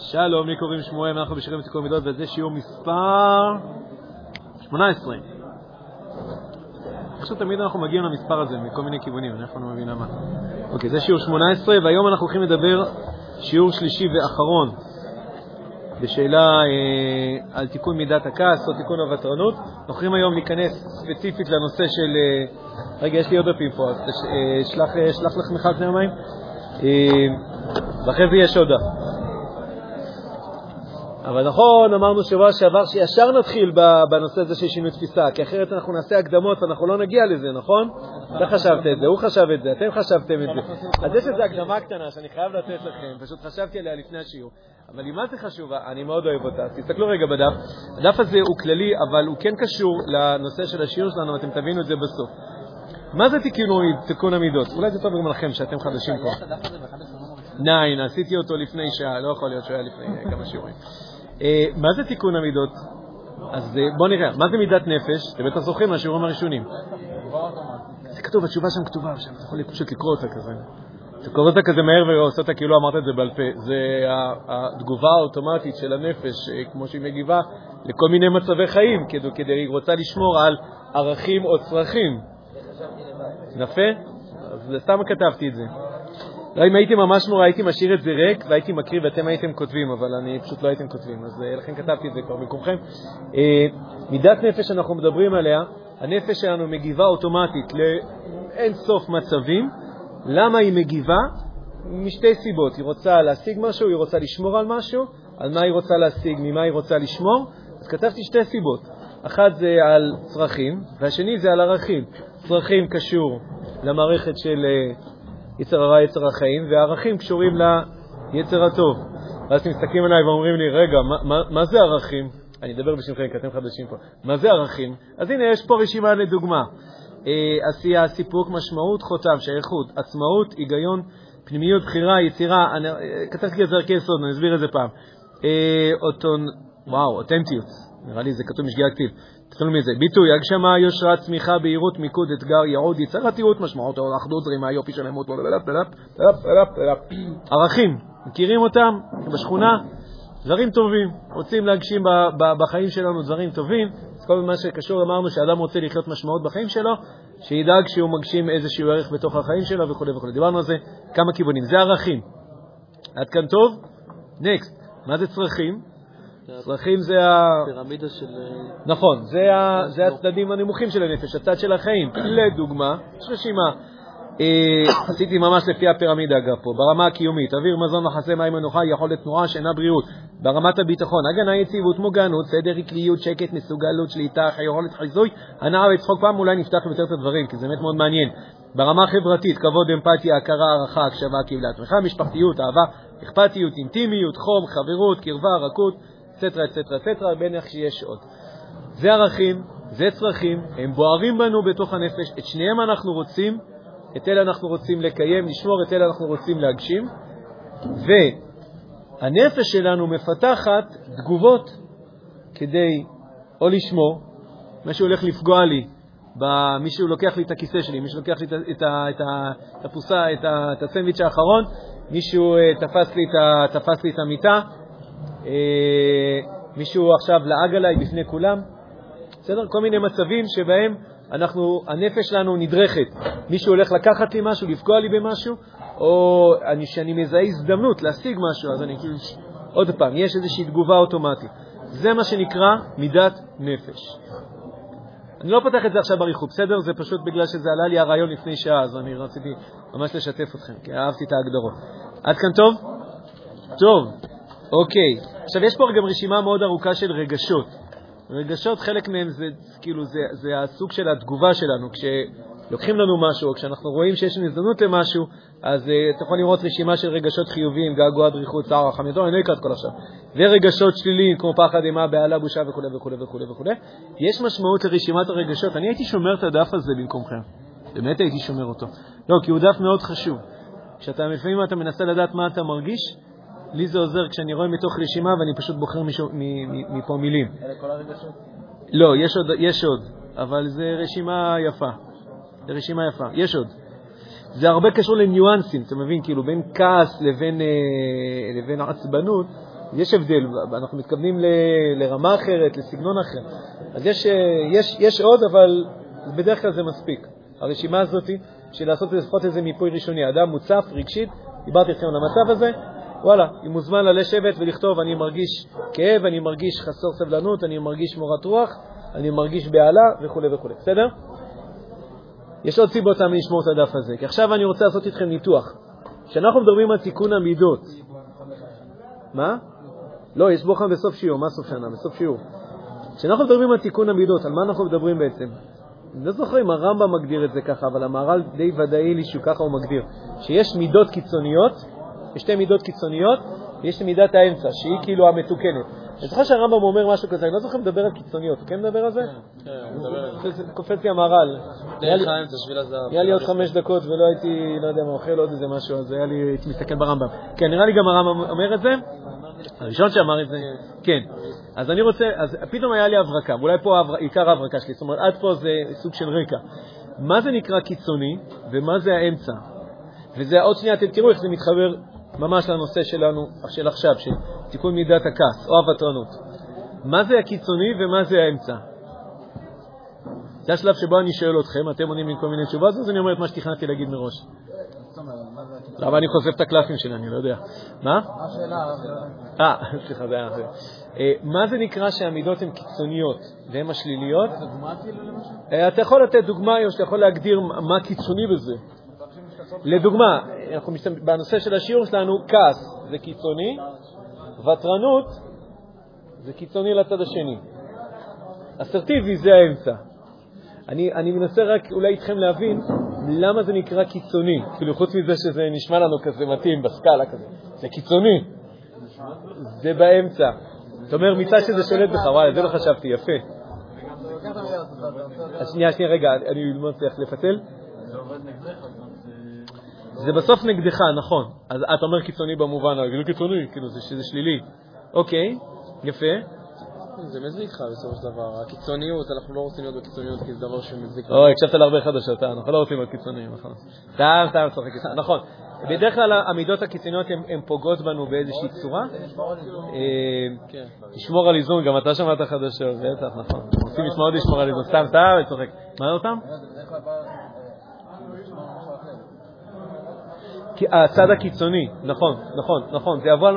שלום, לי קוראים שמואל, אנחנו בשירים ותיקון מידות, וזה שיעור מספר 18. איכשהו תמיד אנחנו מגיעים למספר הזה מכל מיני כיוונים, אני אף לא מבין למה. אוקיי, זה שיעור 18, והיום אנחנו הולכים לדבר שיעור שלישי ואחרון בשאלה אה, על תיקון מידת הכעס או תיקון הוותרנות. אנחנו הולכים היום להיכנס ספציפית לנושא של... אה, רגע, יש לי עוד דפים פה, אז אה, שלח, אה, שלח לך מיכל פני המים. אה, ואחרי זה יש עוד דף. אבל נכון, אמרנו שבוע שעבר שישר נתחיל בנושא הזה של שינוי תפיסה, כי אחרת אנחנו נעשה הקדמות ואנחנו לא נגיע לזה, נכון? אתה חשבת את זה, הוא חשב את זה, אתם חשבתם את זה. אז יש איזו הקדמה קטנה שאני חייב לתת לכם, פשוט חשבתי עליה לפני השיעור. אבל היא מה זה חשובה? אני מאוד אוהב אותה. תסתכלו רגע בדף. הדף הזה הוא כללי, אבל הוא כן קשור לנושא של השיעור שלנו, ואתם תבינו את זה בסוף. מה זה תיקון המידות? אולי זה טוב גם לכם, שאתם חדשים פה. ניין, עשיתי אותו לפני שעה, לא יכול להיות שהוא היה לפני כמה שיעורים. אה, מה זה תיקון המידות? אז אה, בואו נראה, מה זה מידת נפש? אתם בטח זוכרים מהשיעורים הראשונים. זה כתוב, התשובה שם כתובה, שם אתה יכול פשוט לקרוא אותה כזה. אתה קורא אותה כזה מהר ועושה אותה כאילו אמרת את זה בעל פה. זה התגובה האוטומטית של הנפש, אה, כמו שהיא מגיבה לכל מיני מצבי חיים, כדי, כדי היא רוצה לשמור על ערכים או צרכים. יפה? אז סתם כתבתי את זה. אם הייתי ממש נורא, הייתי משאיר את זה ריק והייתי מקריא ואתם הייתם כותבים, אבל אני פשוט לא הייתם כותבים, אז אה, לכן כתבתי את זה כבר במקומכם. אה, מידת נפש שאנחנו מדברים עליה, הנפש שלנו מגיבה אוטומטית לאין סוף מצבים. למה היא מגיבה? משתי סיבות. היא רוצה להשיג משהו, היא רוצה לשמור על משהו, על מה היא רוצה להשיג, ממה היא רוצה לשמור. אז כתבתי שתי סיבות. אחת זה על צרכים, והשני זה על ערכים. צרכים קשור למערכת של אה, יצר הרע, יצר החיים, והערכים קשורים ליצר הטוב. ואז אתם מסתכלים עליי ואומרים לי, רגע, מה, מה, מה זה ערכים? אני אדבר בשמכם, כי אתם חדשים פה. מה זה ערכים? אז הנה, יש פה רשימה לדוגמה. אה, עשייה, סיפוק, משמעות, חותם, שייכות, עצמאות, היגיון, פנימיות, בחירה, יצירה. אני, אה, כתבתי את זה ערכי יסוד, אני אסביר את זה פעם. אה, אוטון, וואו, אותנטיות. נראה לי זה כתוב משגיאה כתיב. תתחילו מזה. ביטוי, הגשמה, יושרה, צמיחה, בהירות, מיקוד, אתגר, ייעוד, יצירתיות, משמעות, אחדות, זרימה, יופי של אמות, ערכים, מכירים אותם בשכונה? דברים טובים, רוצים להגשים בחיים שלנו דברים טובים, אז כל מה שקשור, אמרנו שאדם רוצה לחיות משמעות בחיים שלו, שידאג שהוא מגשים איזשהו ערך בתוך החיים שלו וכו' וכו'. דיברנו על זה כמה כיוונים. זה ערכים. עד כאן טוב? נקסט. מה זה צרכים? צרכים זה ה... פירמידה של... אה, נכון, זה הצדדים הנמוכים של הנפש, הצד של החיים. לדוגמה, יש רשימה. אה, עשיתי ממש לפי הפירמידה, אגב, פה, ברמה הקיומית, אוויר, מזון, מחסה, מים, מנוחה, יכולת תנועה, שינה, בריאות. ברמת הביטחון, הגנה, יציבות, מוגנות, סדר, עקליות, שקט, מסוגלות, שליטה, יכולת חיזוי, הנאה וצחוק. פעם אולי נפתח יותר את הדברים, כי זה באמת מאוד מעניין. ברמה החברתית, כבוד, אמפתיה, הכרה, הערכה, הקשבה, קבלת תמיכה, משפחתיות, אהבה, אכפתיות, אינטימיות, חום, חברות, קרבה, רכות. אצטרה, אצטרה, אצטרה, בין איך שיש עוד. זה ערכים, זה צרכים, הם בוערים בנו בתוך הנפש, את שניהם אנחנו רוצים, את אלה אנחנו רוצים לקיים, לשמור, את אלה אנחנו רוצים להגשים, והנפש שלנו מפתחת תגובות כדי או לשמור, מישהו הולך לפגוע לי, מישהו לוקח לי את הכיסא שלי, מישהו לוקח לי את, הפוסה, את, הסנדוויץ' האחרון, מישהו אה, תפס לי את, המיטה, מישהו עכשיו לעג עליי בפני כולם, בסדר? כל מיני מצבים שבהם אנחנו, הנפש שלנו נדרכת. מישהו הולך לקחת לי משהו, לפגוע לי במשהו, או אני, שאני מזהה הזדמנות להשיג משהו, אז אני כאילו, עוד פעם, יש איזושהי תגובה אוטומטית. זה מה שנקרא מידת נפש. אני לא פותח את זה עכשיו באריכות, בסדר? זה פשוט בגלל שזה עלה לי הרעיון לפני שעה, אז אני רציתי ממש לשתף אתכם, כי אהבתי את ההגדרות. עד כאן טוב? טוב. אוקיי, עכשיו יש פה גם רשימה מאוד ארוכה של רגשות. רגשות, חלק מהם זה כאילו, זה, זה הסוג של התגובה שלנו. כשלוקחים לנו משהו, או כשאנחנו רואים שיש לנו הזדמנות למשהו, אז uh, אתה יכול לראות רשימה של רגשות חיוביים, געגוע, דריכות, צער, ידו, אני לא אקרא את כל עכשיו. ורגשות שליליים, כמו פחד, אימה, בהלה, בושה וכו' וכו' וכו' וכו'. יש משמעות לרשימת הרגשות. אני הייתי שומר את הדף הזה במקומכם. באמת הייתי שומר אותו. לא, כי הוא דף מאוד חשוב. כשאתה לפעמים אתה מנסה לדעת מה אתה מרגיש, לי זה עוזר כשאני רואה מתוך רשימה ואני פשוט בוחר מפה מילים. אלה כל הרגשות? לא, יש עוד, יש עוד, אבל זה רשימה יפה. זה רשימה יפה. יש עוד. זה הרבה קשור לניואנסים, אתה מבין? כאילו בין כעס לבין, אה, לבין עצבנות, יש הבדל, אנחנו מתכוונים ל- לרמה אחרת, לסגנון אחר. אז יש, אה, יש, יש עוד, אבל בדרך כלל זה מספיק. הרשימה הזאת, בשביל לעשות לפחות איזה מיפוי ראשוני. אדם מוצף רגשית, דיברתי איתכם על המצב הזה, וואלה, אם מוזמן לשבת ולכתוב, אני מרגיש כאב, אני מרגיש חסר סבלנות, אני מרגיש מורת רוח, אני מרגיש בהלה וכו' וכו', בסדר? יש עוד סיבות למה לשמור את הדף הזה, כי עכשיו אני רוצה לעשות איתכם ניתוח. כשאנחנו מדברים על תיקון המידות, מה? לא, יש בוחן בסוף שיעור, מה סוף שנה? בסוף שיעור. כשאנחנו מדברים על תיקון המידות, על מה אנחנו מדברים בעצם? אני לא זוכר אם הרמב"ם מגדיר את זה ככה, אבל המהר"ל די ודאי לי שהוא ככה הוא מגדיר, שיש מידות קיצוניות, יש שתי מידות קיצוניות, ויש מידת האמצע, שהיא כאילו המתוקנת. אני זוכר שהרמב"ם אומר משהו כזה, אני לא זוכר לדבר על קיצוניות, הוא כן מדבר על זה? כן, הוא מדבר על זה. זה קופץ לי המהר"ל. היה לי- דרך האמצע, שביל הזהב. היה לי עוד חמש דקות ולא הייתי, לא יודע מה, אוכל עוד איזה משהו, אז היה לי, הייתי מסתכל ברמב"ם. כן, נראה לי גם הרמב"ם אומר את זה. הראשון שאמר את זה, כן. אז אני רוצה, אז פתאום היה לי הברקה, ואולי פה עיקר ההברקה שלי, זאת אומרת, עד פה זה סוג של רקע. מה זה נקרא קיצוני ומה זה האמצע? וזה עוד שנייה, אתם תראו איך זה מתחבר ממש לנושא שלנו, של עכשיו, של תיקון מידת הכעס או הוותרנות. מה זה הקיצוני ומה זה האמצע? זה השלב שבו אני שואל אתכם, אתם עונים לי כל מיני תשובות, אז אני אומר את מה שתכננתי להגיד מראש. למה אני חושף את הקלפים שלי, אני לא יודע. מה? אה, סליחה, זה היה אחר. אה, מה זה נקרא שהמידות הן קיצוניות והן השליליות? אה, אתה יכול לתת דוגמה, או שאתה יכול להגדיר מה קיצוני בזה. לדוגמה, אנחנו משתמש- בנושא של השיעור שלנו, כעס זה קיצוני, ותרנות זה קיצוני לצד השני. אסרטיבי זה האמצע. אני, אני מנסה רק אולי איתכם להבין למה זה נקרא קיצוני, כאילו חוץ מזה שזה נשמע לנו כזה מתאים בסקאלה כזה. זה קיצוני, זה באמצע. אתה אומר מצד שזה שולט בך, וואי, זה לא חשבתי, יפה. אז שנייה, שנייה, רגע, אני לא מצליח לפצל. זה בסוף נגדך, נכון. אז אתה אומר קיצוני במובן, כאילו קיצוני, כאילו זה שזה שלילי. אוקיי, יפה. זה מזיק לך בסופו של דבר. הקיצוניות, אנחנו לא רוצים להיות בקיצוניות כי זה דבר שמזיק לנו. או, הקשבת להרבה חדשות, אה, אנחנו לא רוצים להיות קיצוניים, נכון. סתם, סתם, צוחק איתך. נכון. בדרך כלל המידות הקיצוניות הן פוגעות בנו באיזושהי צורה. אה, כן. לשמור על איזון, גם אתה שמעת חדשות, בטח, נכון. רוצים לשמור על איזון, סתם, סתם, צוחק. מה אותם? כי- הצד הקיצוני, נכון, נכון, נכון. זה יבוא,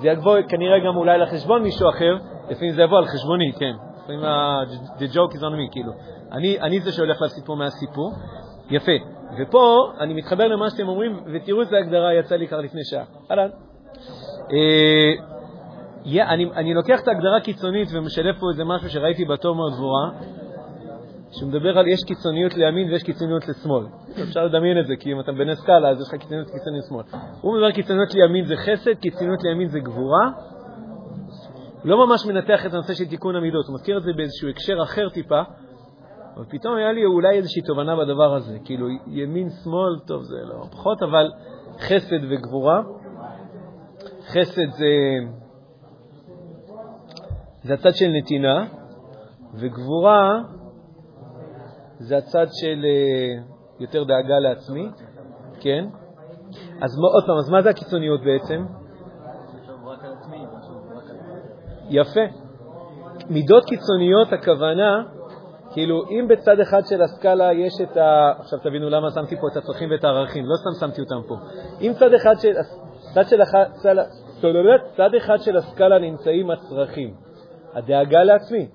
זה יבוא כנראה גם אולי לחשבון מישהו אחר, לפעמים זה יבוא על חשבוני, כן. לפעמים ה- the joke is on me, כאילו. אני, אני זה שהולך להפסיד פה מהסיפור. יפה. ופה אני מתחבר למה שאתם אומרים, ותראו איזה הגדרה יצא לי כבר לפני שעה. אהלן. אה, יא- אני, אני לוקח את ההגדרה הקיצונית ומשלב פה איזה משהו שראיתי בתור מאוד דבורה, שהוא מדבר על יש קיצוניות לימין ויש קיצוניות לשמאל. אפשר לדמיין את זה, כי אם אתה בני סקאלה, אז יש לך קיצוניות קיצוניות לשמאל. הוא מדבר קיצוניות לימין זה חסד, קיצוניות לימין זה גבורה. לא ממש מנתח את הנושא של תיקון המידות, הוא מזכיר את זה באיזשהו הקשר אחר טיפה, אבל פתאום היה לי אולי איזושהי תובנה בדבר הזה. כאילו, ימין-שמאל, טוב, זה לא פחות, אבל חסד וגבורה. חסד זה, זה הצד של נתינה, וגבורה זה הצד של אה, יותר דאגה לעצמי, כן? אז עוד פעם, אז מה זה הקיצוניות בעצם? יפה. מידות קיצוניות, הכוונה, כאילו, אם בצד אחד של הסקאלה יש את ה... עכשיו תבינו למה שמתי פה את הצרכים ואת הערכים, לא סתם שמתי אותם פה. אם צד אחד של, צד של, צד, צד אחד של הסקאלה נמצאים הצרכים, הדאגה לעצמי.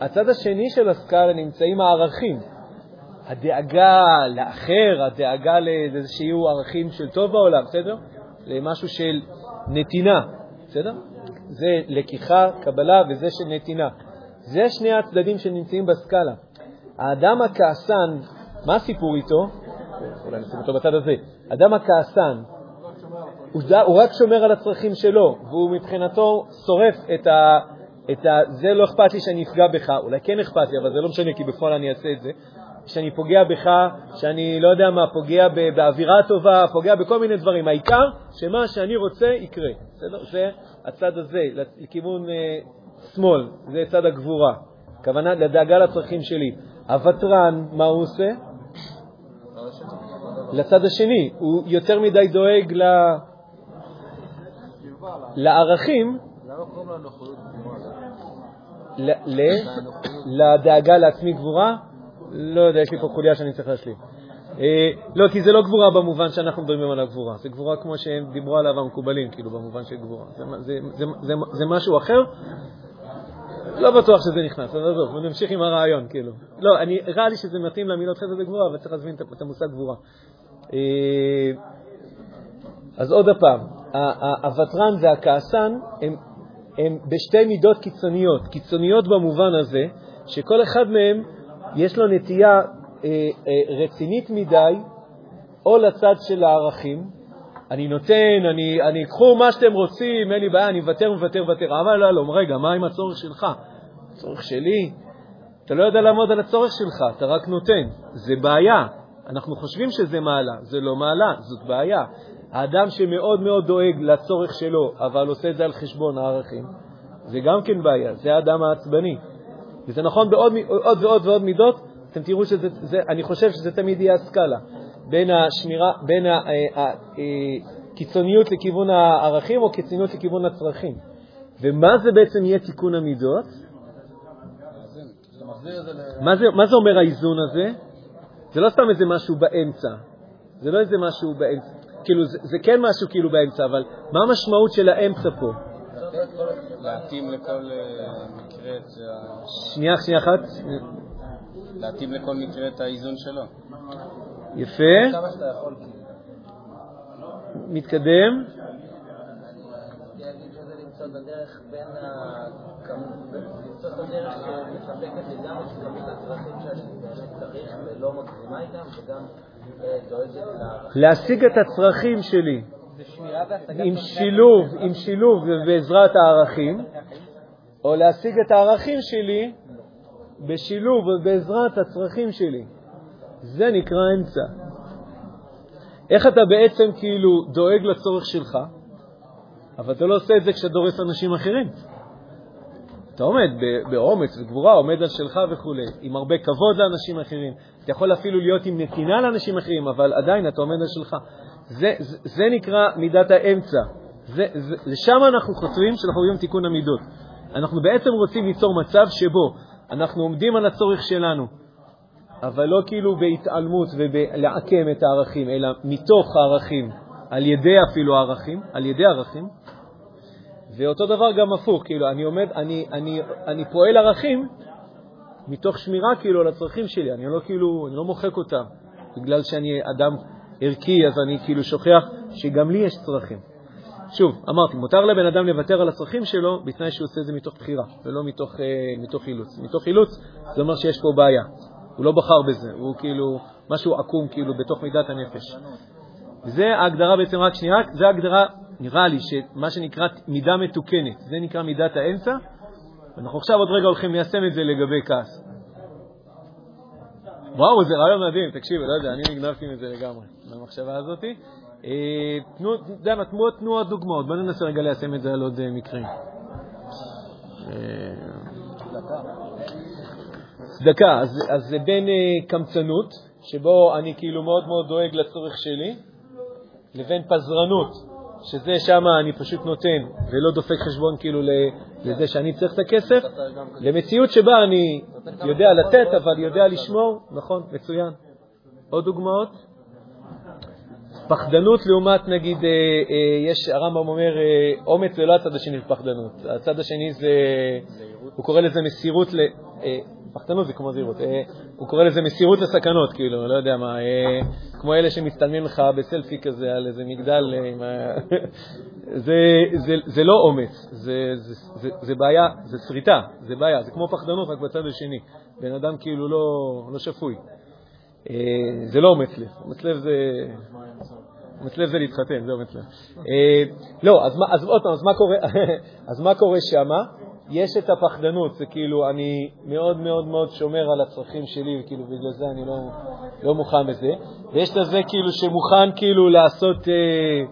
הצד השני של הסקאלה נמצאים הערכים. הדאגה לאחר, הדאגה שיהיו ערכים של טוב בעולם, בסדר? למשהו של נתינה, בסדר? זה לקיחה, קבלה, וזה של נתינה. זה שני הצדדים שנמצאים בסקאלה. האדם הכעסן, מה הסיפור איתו? אולי נשים אותו בצד הזה. האדם הכעסן, הוא רק שומר על הצרכים שלו, והוא מבחינתו שורף את ה... את ה... זה לא אכפת לי שאני אפגע בך, אולי כן אכפת לי, אבל זה לא משנה, כי בפועל אני אעשה את זה. שאני פוגע בך, שאני לא יודע מה, פוגע באווירה טובה, פוגע בכל מיני דברים. העיקר שמה שאני רוצה יקרה. בסדר? זה הצד הזה, לכיוון אה, שמאל, זה צד הגבורה. הכוונה לדאגה לצרכים שלי. הוותרן, מה הוא עושה? לצד השני. הוא יותר מדי דואג ל... לערכים, למה קוראים לה ל- לדאגה לעצמי גבורה, לא יודע, יש לי פה חוליה שאני צריך להשלים. אה, לא, כי זה לא גבורה במובן שאנחנו מדברים על הגבורה, זה גבורה כמו שהם דיברו עליו המקובלים, כאילו, במובן של גבורה. זה, משהו אחר, לא בטוח שזה נכנס, אבל עזוב, נמשיך עם הרעיון, כאילו. לא, אני, נראה לי שזה מתאים למילות חסד וגבורה, אבל צריך להזמין את, המושג גבורה. אה, אז עוד פעם, הוותרן והכעסן הם, הם בשתי מידות קיצוניות. קיצוניות במובן הזה שכל אחד מהם יש לו נטייה אה, אה, רצינית מדי, או לצד של הערכים, אני נותן, אני, אני קחו מה שאתם רוצים, אין לי בעיה, אני מוותר, מוותר, מוותר. אבל לא, לא, רגע, מה עם הצורך שלך? הצורך שלי? אתה לא יודע לעמוד על הצורך שלך, אתה רק נותן. זה בעיה. אנחנו חושבים שזה מעלה, זה לא מעלה, זאת בעיה. האדם שמאוד מאוד דואג לצורך שלו, אבל עושה את זה על חשבון הערכים, זה גם כן בעיה, זה האדם העצבני. וזה נכון בעוד עוד ועוד ועוד מידות, אתם תראו שזה, זה, אני חושב שזה תמיד יהיה הסקאלה בין השמירה, בין הקיצוניות לכיוון הערכים או קיצוניות לכיוון הצרכים. ומה זה בעצם יהיה תיקון המידות? מה זה, מה זה אומר האיזון הזה? זה לא סתם איזה משהו באמצע. זה לא איזה משהו באמצע. כאילו, זה, זה כן משהו כאילו באמצע, אבל מה המשמעות של האמצע פה? להתאים לכל אה, מקרה את ה- שנייה, שנייה אחת. להתאים לכל מקרה את האיזון שלו. יפה. כמה שאתה יכול. מתקדם. למצוא את הדרך בין ה... למצוא את הדרך שמספקת את כמות הצרכים שאני באמת צריך ולא מגזימה איתם, וגם. להשיג את הצרכים שלי עם שילוב, עם שילוב בעזרת הערכים, או להשיג את הערכים שלי בשילוב ובעזרת הצרכים שלי. זה נקרא אמצע. איך אתה בעצם כאילו דואג לצורך שלך, אבל אתה לא עושה את זה כשאתה דורס אנשים אחרים. אתה עומד באומץ וגבורה, עומד על שלך וכו', עם הרבה כבוד לאנשים אחרים. אתה יכול אפילו להיות עם נתינה לאנשים אחרים, אבל עדיין אתה עומד על שלך. זה, זה, זה נקרא מידת האמצע. זה, זה, לשם אנחנו חותרים כשאנחנו רואים תיקון המידות. אנחנו בעצם רוצים ליצור מצב שבו אנחנו עומדים על הצורך שלנו, אבל לא כאילו בהתעלמות ובלעקם את הערכים, אלא מתוך הערכים, על ידי אפילו הערכים, על ידי ערכים. ואותו דבר גם הפוך, כאילו, אני עומד, אני, אני, אני פועל ערכים מתוך שמירה כאילו על הצרכים שלי, אני לא כאילו, אני לא מוחק אותם, בגלל שאני אדם ערכי, אז אני כאילו שוכח שגם לי יש צרכים. שוב, אמרתי, מותר לבן אדם לוותר על הצרכים שלו בתנאי שהוא עושה את זה מתוך בחירה, ולא מתוך, אה, מתוך אילוץ. מתוך אילוץ זה אומר שיש פה בעיה. הוא לא בחר בזה, הוא כאילו, משהו עקום כאילו בתוך מידת הנפש. זה ההגדרה בעצם, רק שנייה, זה ההגדרה, נראה לי, שמה שנקרא מידה מתוקנת, זה נקרא מידת האמצע, ואנחנו עכשיו עוד רגע הולכים ליישם את זה לגבי כעס. וואו, זה רעיון מדהים, תקשיבו, לא יודע, אני נגנבתי מזה לגמרי, מהמחשבה הזאת. אה, תנו, מה, תנו, עוד דוגמאות, בואו ננסה רגע ליישם את זה על עוד אה, מקרים. אה, צדקה, אז, אז זה בין אה, קמצנות, שבו אני כאילו מאוד מאוד דואג לצורך שלי, לבין פזרנות, שזה שם אני פשוט נותן ולא דופק חשבון כאילו לזה שאני צריך את הכסף, למציאות שבה אני יודע לתת אבל יודע לשמור, נכון, מצוין. עוד דוגמאות? פחדנות לעומת, נגיד, אה, אה, יש, הרמב"ם אומר, אה, אומץ זה לא הצד השני של פחדנות, הצד השני זה, הוא קורא לזה מסירות, ל, פחדנות זה כמו זהירות, אה, הוא קורא לזה מסירות לסכנות, כאילו, לא יודע מה, אה, כמו אלה שמצטלמים לך בסלפי כזה על איזה מגדל, אה. זה, לא אומץ, זה, בעיה, זה שריטה, זה בעיה, זה כמו פחדנות רק בצד השני, בן אדם כאילו לא, לא שפוי. זה לא אומץ לב, אומץ לב זה... אומץ לב זה להתחתן, זה אומץ לב. לא, אז, עוד פעם, אז מה קורה שמה? יש את הפחדנות, זה כאילו, אני מאוד מאוד מאוד שומר על הצרכים שלי, וכאילו בגלל זה אני לא, לא מוכן בזה. ויש את הזה כאילו שמוכן כאילו לעשות, אה,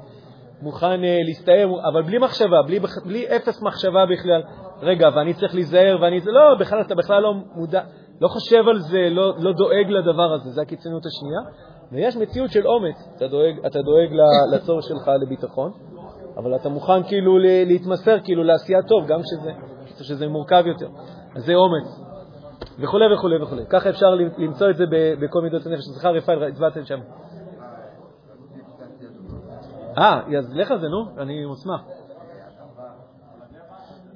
מוכן אה, להסתער, אבל בלי מחשבה, בלי, בלי אפס מחשבה בכלל. רגע, ואני צריך להיזהר, ואני... לא, בכלל, אתה בכלל לא מודע, לא חושב על זה, לא, לא דואג לדבר הזה, זה הקיצוניות השנייה. ויש מציאות של אומץ, אתה דואג, אתה דואג לצורך שלך לביטחון, אבל אתה מוכן כאילו להתמסר כאילו לעשייה טוב, גם שזה, שזה מורכב יותר. אז זה אומץ, וכולי וכולי וכולי. ככה אפשר למצוא את זה בכל מידות הנפש. סליחה, רפאל, הצבעתם שם. אה, אז לך על זה, נו, אני מוסמך.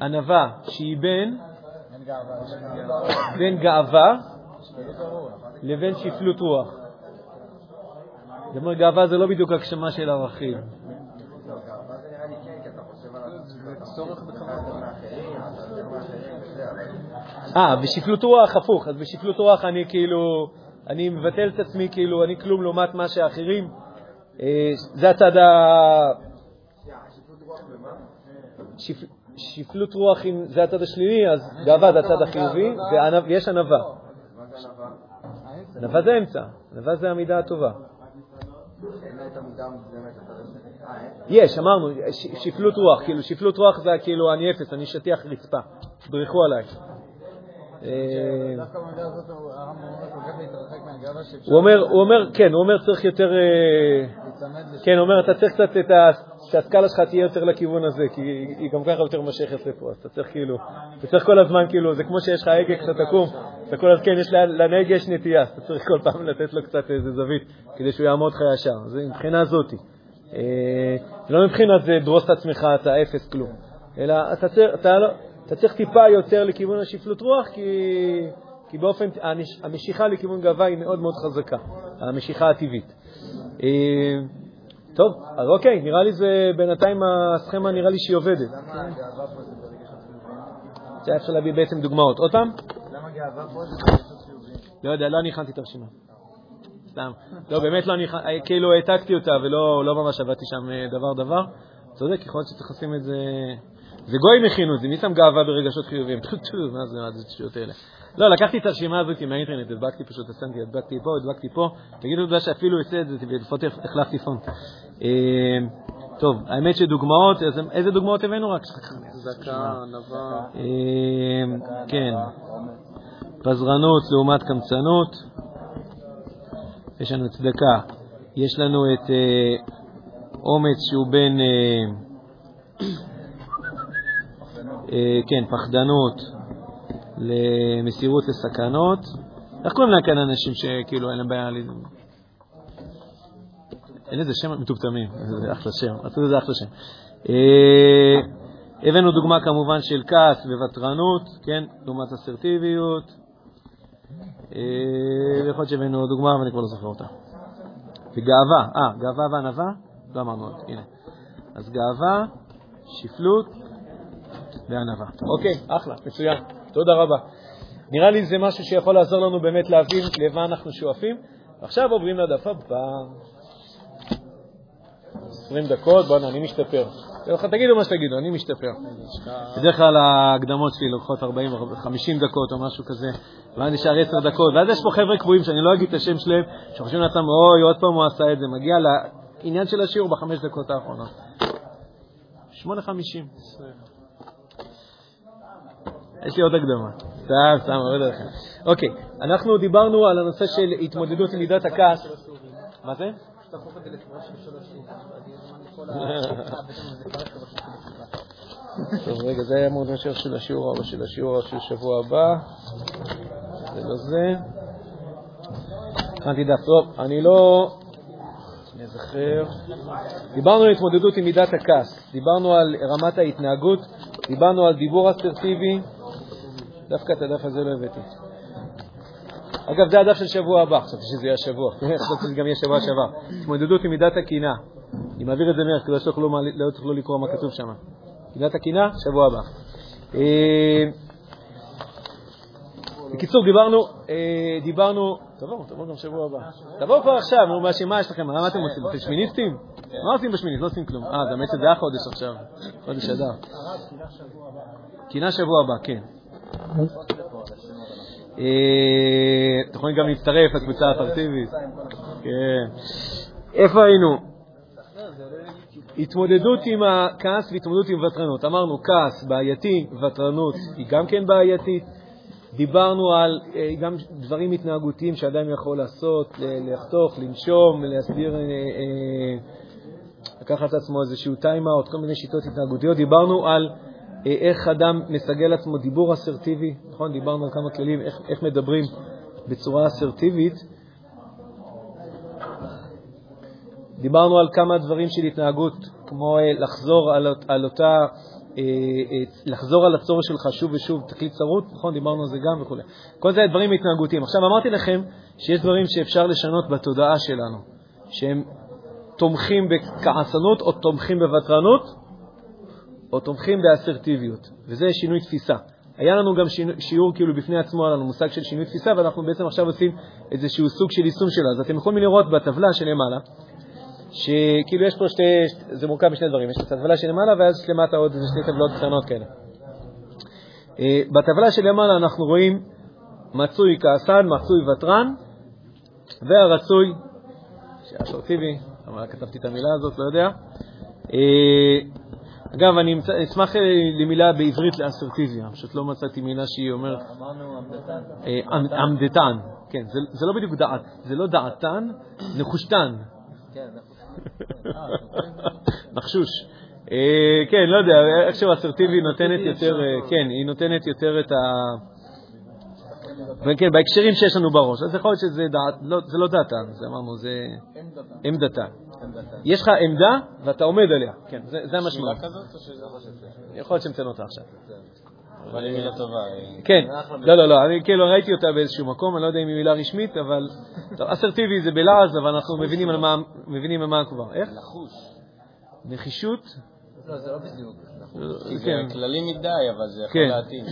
ענווה, שהיא בין, בין גאווה לבין שפלות רוח. זאת אומרת, גאווה זה לא בדיוק הגשמה של ערכים. אה, בשפלות רוח הפוך, אז בשפלות רוח אני כאילו, אני מבטל את עצמי כאילו, אני כלום לעומת מה שאחרים. אה, זה הצד ה... שפ- שפלות רוח, זה הצד השלילי, אז גאווה זה הצד החיובי, ויש ענווה. ענווה זה אמצע, ענווה זה המידה הטובה. יש, אמרנו, שפלות רוח, כאילו שפלות רוח זה כאילו אני אפס, אני שטיח רצפה, דרכו עליי. הוא אומר, הוא אומר, כן, הוא אומר צריך יותר, אה. כן, הוא אומר, אתה צריך קצת את ה... שהסקאלה שלך תהיה יותר לכיוון הזה, כי היא גם ככה יותר משכת לפה, אז אתה צריך כאילו, אתה צריך כל הזמן כאילו, זה כמו שיש לך הגה כשאתה תקום, אתה כל הזמן, כן, יש לנהג יש נטייה, אתה צריך כל פעם לתת לו קצת איזה זווית, כדי שהוא יעמוד לך ישר, זה מבחינה זאתי. אה, לא מבחינת זה דרוס את עצמך, אתה אפס כלום, אלא אתה צריך, אתה לא, אתה צריך טיפה יותר לכיוון השפלות רוח, כי, כי באופן, המשיכה לכיוון גאווה היא מאוד מאוד חזקה, המשיכה הטבעית. אה, טוב, אז אוקיי, נראה לי זה, בינתיים הסכמה נראה לי שהיא עובדת. למה הגאווה פה זה ברגשות חיוביים? אפשר להביא בעצם דוגמאות. עוד פעם? למה גאווה פה זה ברגשות חיוביים? לא יודע, לא אני הכנתי את הרשימה. סתם. לא, באמת לא אני, הכנ- כאילו העתקתי אותה ולא לא ממש עבדתי שם אה, דבר-דבר. צודק, יכול להיות שצריך לשים את זה... זה גויים הכינו את זה, מי שם גאווה ברגשות חיוביים? טו טו, מה זה, מה זה השטויות האלה? לא, לקחתי את הרשימה הזאת מהאינטרנט, הדבקתי פשוט, שמתי, הדבקתי פה, הדבקתי פה. תגידו תודה שאפילו עושה את זה, ולפחות החלפתי פונט. אה, טוב, האמת שדוגמאות, איזה- דוגמאות הבאנו? רק. צדקה, ענווה, אה, כן, פזרנות לעומת קמצנות. יש לנו צדקה. יש לנו את אה, אומץ שהוא בין, אה, כן, פחדנות למסירות לסכנות. איך קוראים להם כאן אנשים שכאילו אין להם בעיה ל... אין לזה שם מטומטמים, זה אחלה שם, עשו לזה אחלה שם. אה, הבאנו דוגמה כמובן של כעס וותרנות, כן, לעומת אסרטיביות. אה, ויכול להיות שהבאנו דוגמה, אבל אני כבר לא זוכר אותה. וגאווה, אה, גאווה וענווה? לא אמרנו הנה. אז גאווה, שפלות וענווה. אוקיי, אחלה, מצוין. תודה רבה. נראה לי זה משהו שיכול לעזור לנו באמת להבין למה אנחנו שואפים. עכשיו עוברים לדף הבא. 20 דקות, בוא'נה, אני משתפר. תגידו מה שתגידו, אני משתפר. בדרך כלל ההקדמות שלי לוקחות 40 או 50 דקות או משהו כזה, ואז נשאר 10 דקות, ואז יש פה חבר'ה קבועים שאני לא אגיד את השם שלהם, שחושבים לעצמם, אוי, עוד פעם הוא עשה את זה, מגיע לעניין של השיעור בחמש דקות האחרונות. 8.50. יש לי עוד הקדמה. סתם, סתם, עובד עליכם. אוקיי, אנחנו דיברנו על הנושא של התמודדות עם מידת הכעס. מה זה? טוב, רגע, זה היה להיות השיעור של השיעור או של השיעור של שבוע הבא. זה לא זה. הכנתי דף. טוב, אני לא... אני אזכר. דיברנו על התמודדות עם מידת הכעס, דיברנו על רמת ההתנהגות, דיברנו על דיבור אסרטיבי. דווקא את הדף הזה לא הבאתי. אגב, זה הדף של שבוע הבא, חשבתי שזה יהיה השבוע, חשבתי שזה גם יהיה שבוע שעבר. התמודדות עם מידת הקנאה. אני מעביר את זה מהר, כדי שתוכלו מה- לא תוכלו לקרוא מה כתוב שם. מידת הקנאה, שבוע הבא. אה, בקיצור, דיברנו, אה, דיברנו, תבואו, תבואו גם שבוע הבא. תבואו כבר עכשיו, נו, מה יש לכם? מה אתם עושים? אתם שמיניסטים? מה עושים בשמינית? לא עושים כלום. אה, באמת שזה החודש עכשיו, חודש אדר. קינה שבוע הבא, כן. אה, אתם יכולים גם להצטרף לקבוצה האטרקטיבית. כן. איפה היינו? התמודדות עם הכעס והתמודדות עם ותרנות. אמרנו, כעס בעייתי, ותרנות היא גם כן בעייתית. דיברנו על אה, גם דברים התנהגותיים שאדם יכול לעשות, לחתוך, לנשום, להסביר, אה, לקחת לעצמו איזשהו טיים-אאוט, כל מיני שיטות התנהגותיות. דיברנו על איך אדם מסגל לעצמו דיבור אסרטיבי, נכון? דיברנו על כמה כללים, איך, איך מדברים בצורה אסרטיבית. דיברנו על כמה דברים של התנהגות, כמו אה, לחזור על, על אותה, אה, לחזור על הצורך שלך שוב ושוב, תקליט צרות, נכון? דיברנו על זה גם וכו'. כל זה דברים התנהגותיים. עכשיו, אמרתי לכם שיש דברים שאפשר לשנות בתודעה שלנו, שהם תומכים בכעסנות או תומכים בוותרנות או תומכים באסרטיביות, וזה שינוי תפיסה. היה לנו גם שיעור כאילו בפני עצמו על המושג של שינוי תפיסה, ואנחנו בעצם עכשיו עושים איזשהו סוג של יישום שלה. אז אתם יכולים לראות בטבלה שלמעלה, שכאילו יש פה שתי, זה מורכב משני דברים, יש את הטבלה שלמעלה ואז למטה עוד איזה שתי טבלות קטנות כאלה. אה, בטבלה שלמעלה אנחנו רואים מצוי כעסן, מצוי ותרן, והרצוי, שאסרטיבי, למה כתבתי את המילה הזאת, לא יודע. אה, אגב, אני אשמח אה, למילה בעברית לאסרטיביה, פשוט לא מצאתי מילה שהיא אומרת... אמרנו עמדתן. אה, עמדתן, כן, זה לא בדיוק דעת, זה לא דעתן, נחושתן. כן, נחשוש. כן, לא יודע, איכשהו אסרטיבי נותנת יותר, כן, היא נותנת יותר את ה... וכן, בהקשרים שיש לנו בראש. אז יכול להיות שזה דעת, לא, זה לא דעתן, זה אמרנו, זה עמדתן. יש לך עמדה ואתה עומד עליה, כן, זה, המשמעות. שאלה כזאת או שזה... יכול להיות שהמצאנו אותה עכשיו. אבל היא מילה טובה. כן, לא, לא, לא, אני כאילו ראיתי אותה באיזשהו מקום, אני לא יודע אם היא מילה רשמית, אבל... טוב, אסרטיבי זה בלעז, אבל אנחנו מבינים על מה, מבינים על מה כבר. איך? לחוש. נחישות? לא, זה לא בדיוק. כי זה כן. כללי מדי, אבל זה יכול כן. להתאים.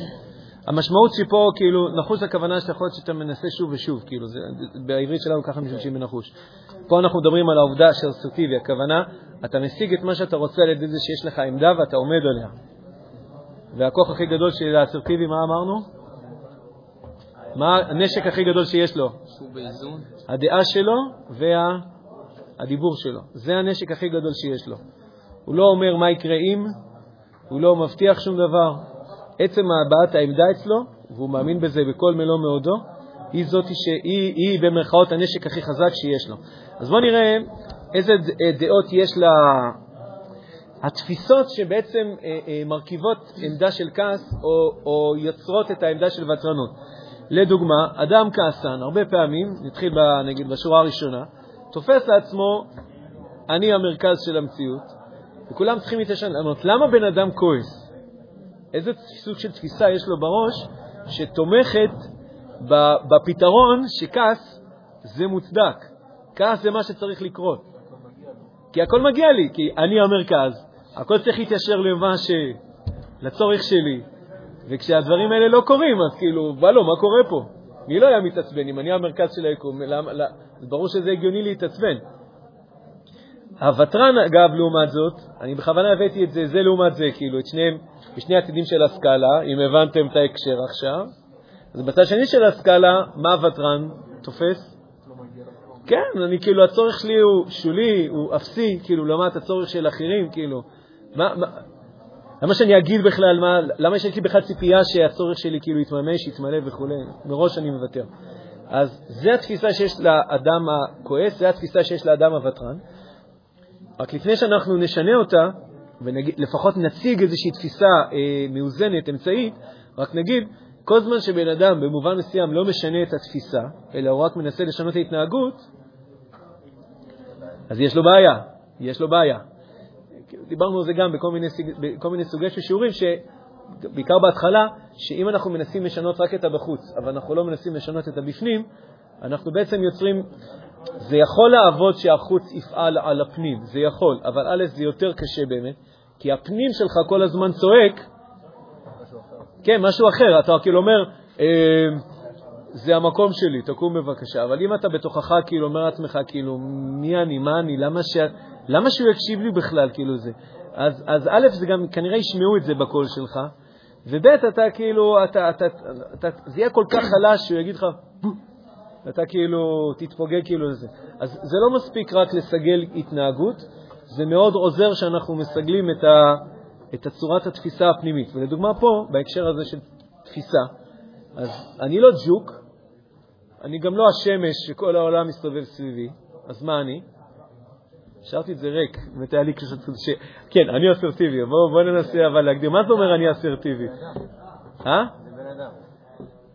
המשמעות שפה, כאילו, נחוש הכוונה שיכול להיות שאתה מנסה שוב ושוב, כאילו, זה, בעברית שלנו ככה משתמשים בנחוש. פה אנחנו מדברים על העובדה של אסרטיבי, הכוונה, אתה משיג את מה שאתה רוצה על ידי זה שיש לך עמדה ואתה עומד עליה. והכוח הכי גדול של האסרטיבי, מה אמרנו? מה הנשק הכי גדול שיש לו? הדעה שלו והדיבור שלו. זה הנשק הכי גדול שיש לו. הוא לא אומר מה יקרה אם, הוא לא מבטיח שום דבר. עצם הבעת העמדה אצלו, והוא מאמין בזה בכל מלוא מאודו, היא זאת שהיא היא במרכאות הנשק הכי חזק שיש לו. אז בואו נראה איזה ד- דעות יש לה... התפיסות שבעצם אה, אה, מרכיבות עמדה של כעס או, או יוצרות את העמדה של ותרנות. לדוגמה, אדם כעסן, הרבה פעמים, נתחיל נגיד בשורה הראשונה, תופס לעצמו, אני המרכז של המציאות, וכולם צריכים לענות, למה בן אדם כועס? איזה סוג של תפיסה יש לו בראש שתומכת בפתרון שכעס זה מוצדק. כעס זה מה שצריך לקרות. כי הכל מגיע לי, כי אני המרכז, הכל צריך להתיישר למה ש... לצורך שלי, וכשהדברים האלה לא קורים, אז כאילו, בא לו, מה קורה פה? מי לא היה מתעצבן? אם אני המרכז של היקום, אז ברור שזה הגיוני להתעצבן. הוותרן, אגב, לעומת זאת, אני בכוונה הבאתי את זה, זה לעומת זה, כאילו, את שניהם, בשני הצדדים של הסקאלה, אם הבנתם את ההקשר עכשיו. אז בצד שני של הסקאלה, מה הוותרן תופס? כן, אני כאילו, הצורך שלי הוא שולי, הוא אפסי, כאילו, לעומת הצורך של אחרים, כאילו. מה, מה, למה שאני אגיד בכלל, מה, למה יש לי בכלל ציפייה שהצורך שלי כאילו יתממש, יתמלא וכו', מראש אני מוותר. אז זו התפיסה שיש לאדם הכועס, זו התפיסה שיש לאדם הוותרן. רק לפני שאנחנו נשנה אותה, ולפחות נציג איזושהי תפיסה אה, מאוזנת, אמצעית, רק נגיד, כל זמן שבן אדם במובן מסוים לא משנה את התפיסה, אלא הוא רק מנסה לשנות את ההתנהגות, אז יש לו בעיה, יש לו בעיה. דיברנו על זה גם בכל מיני, בכל מיני סוגי של שיעורים, בעיקר בהתחלה, שאם אנחנו מנסים לשנות רק את הבחוץ, אבל אנחנו לא מנסים לשנות את הבפנים, אנחנו בעצם יוצרים, זה יכול לעבוד שהחוץ יפעל על הפנים, זה יכול, אבל א', זה יותר קשה באמת, כי הפנים שלך כל הזמן צועק, כן, משהו אחר, אתה כאילו אומר, אה, זה המקום שלי, תקום בבקשה, אבל אם אתה בתוכך כאילו אומר לעצמך, כאילו, מי אני, מה אני, למה, ש... למה שהוא יקשיב לי בכלל, כאילו זה? אז, אז א', זה גם כנראה ישמעו את זה בקול שלך, וב', אתה כאילו, אתה, אתה, אתה, אתה, זה יהיה כל כך חלש שהוא יגיד לך, אתה כאילו תתפוגג כאילו לזה. אז זה לא מספיק רק לסגל התנהגות, זה מאוד עוזר שאנחנו מסגלים את, ה, את הצורת התפיסה הפנימית. ולדוגמה פה, בהקשר הזה של תפיסה, אז אני לא ג'וק, אני גם לא השמש שכל העולם מסתובב סביבי, אז מה אני? השארתי את זה ריק, באמת היה לי קשר... ש... כן, אני אסרטיבי, בואו בוא ננסה אבל להגדיר. מה זה אומר אני אסרטיבי? אה? זה בן אדם.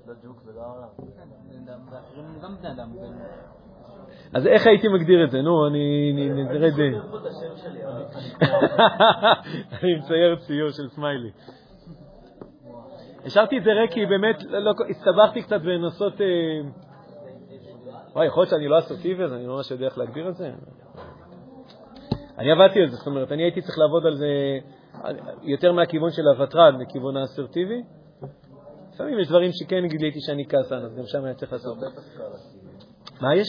לא ג'וק ולא העולם. הם גם בני אדם. אז איך הייתי מגדיר את זה? נו, אני אני- נראה את זה. אני מצייר ציור של סמיילי. השארתי את זה ריק כי באמת לא- לא- הסתבכתי קצת בלנסות... אה, וואי, יכול להיות שאני לא אסרטיבי, אז אני לא ממש יודע איך להגדיר את זה. אני עבדתי על זה, זאת אומרת, אני הייתי צריך לעבוד על זה יותר מהכיוון של הוותרן, מכיוון האסרטיבי. לפעמים יש דברים שכן גיליתי שאני כעסן, אז גם שם היה צריך לעשות. מה יש?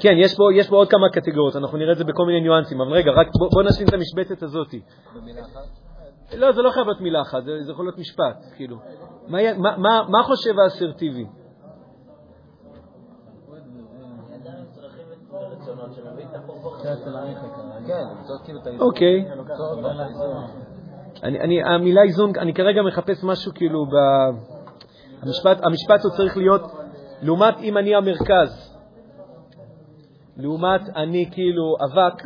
כן, יש פה, יש פה עוד כמה קטגוריות, אנחנו נראה את זה בכל מיני ניואנסים, אבל רגע, רק בוא, בוא נשלים את המשבצת הזאת. לא, זה לא חייב להיות מילה אחת, זה, זה יכול להיות משפט, כאילו. מה, מה, מה, מה חושב האסרטיבי? אוקיי. אני, המילה איזון, אני כרגע מחפש משהו כאילו ב... המשפט, המשפט הוא צריך להיות, לעומת אם אני המרכז, לעומת אני כאילו אבק,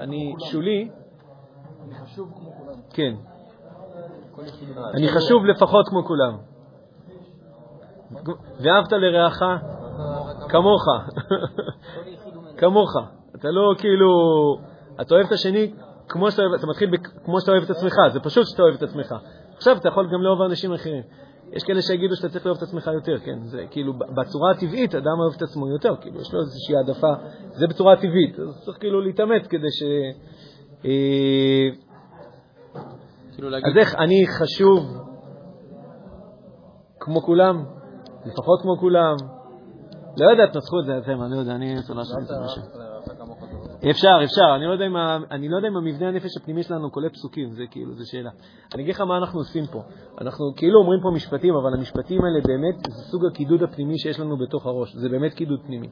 אני שולי, כן. אני חשוב לפחות כמו כולם. ואהבת לרעך כמוך. כמוך. אתה לא כאילו, אתה אוהב את השני כמו שאתה אוהב, אתה מתחיל כמו שאתה אוהב את עצמך, זה פשוט שאתה אוהב את עצמך. עכשיו אתה יכול גם לאהוב אנשים אחרים. יש כאלה שיגידו שאתה צריך לאהוב את עצמך יותר, כן? זה כאילו, בצורה הטבעית אדם אוהב את עצמו יותר, כאילו, יש לו איזושהי העדפה, זה בצורה הטבעית, אז צריך כאילו להתאמץ כדי ש... אה, כאילו להגיד, אז איך אני חשוב כמו כולם, לפחות כמו כולם. לא יודע, תנסחו את זה אתם, אני לא יודע, אני אפשר, אפשר, אני לא יודע אם ה- אני לא יודע אם המבנה הנפש הפנימי שלנו קולט פסוקים, זה כאילו, זו שאלה. אני אגיד לך מה אנחנו עושים פה. אנחנו כאילו אומרים פה משפטים, אבל המשפטים האלה באמת, זה סוג הקידוד הפנימי שיש לנו בתוך הראש, זה באמת קידוד פנימי.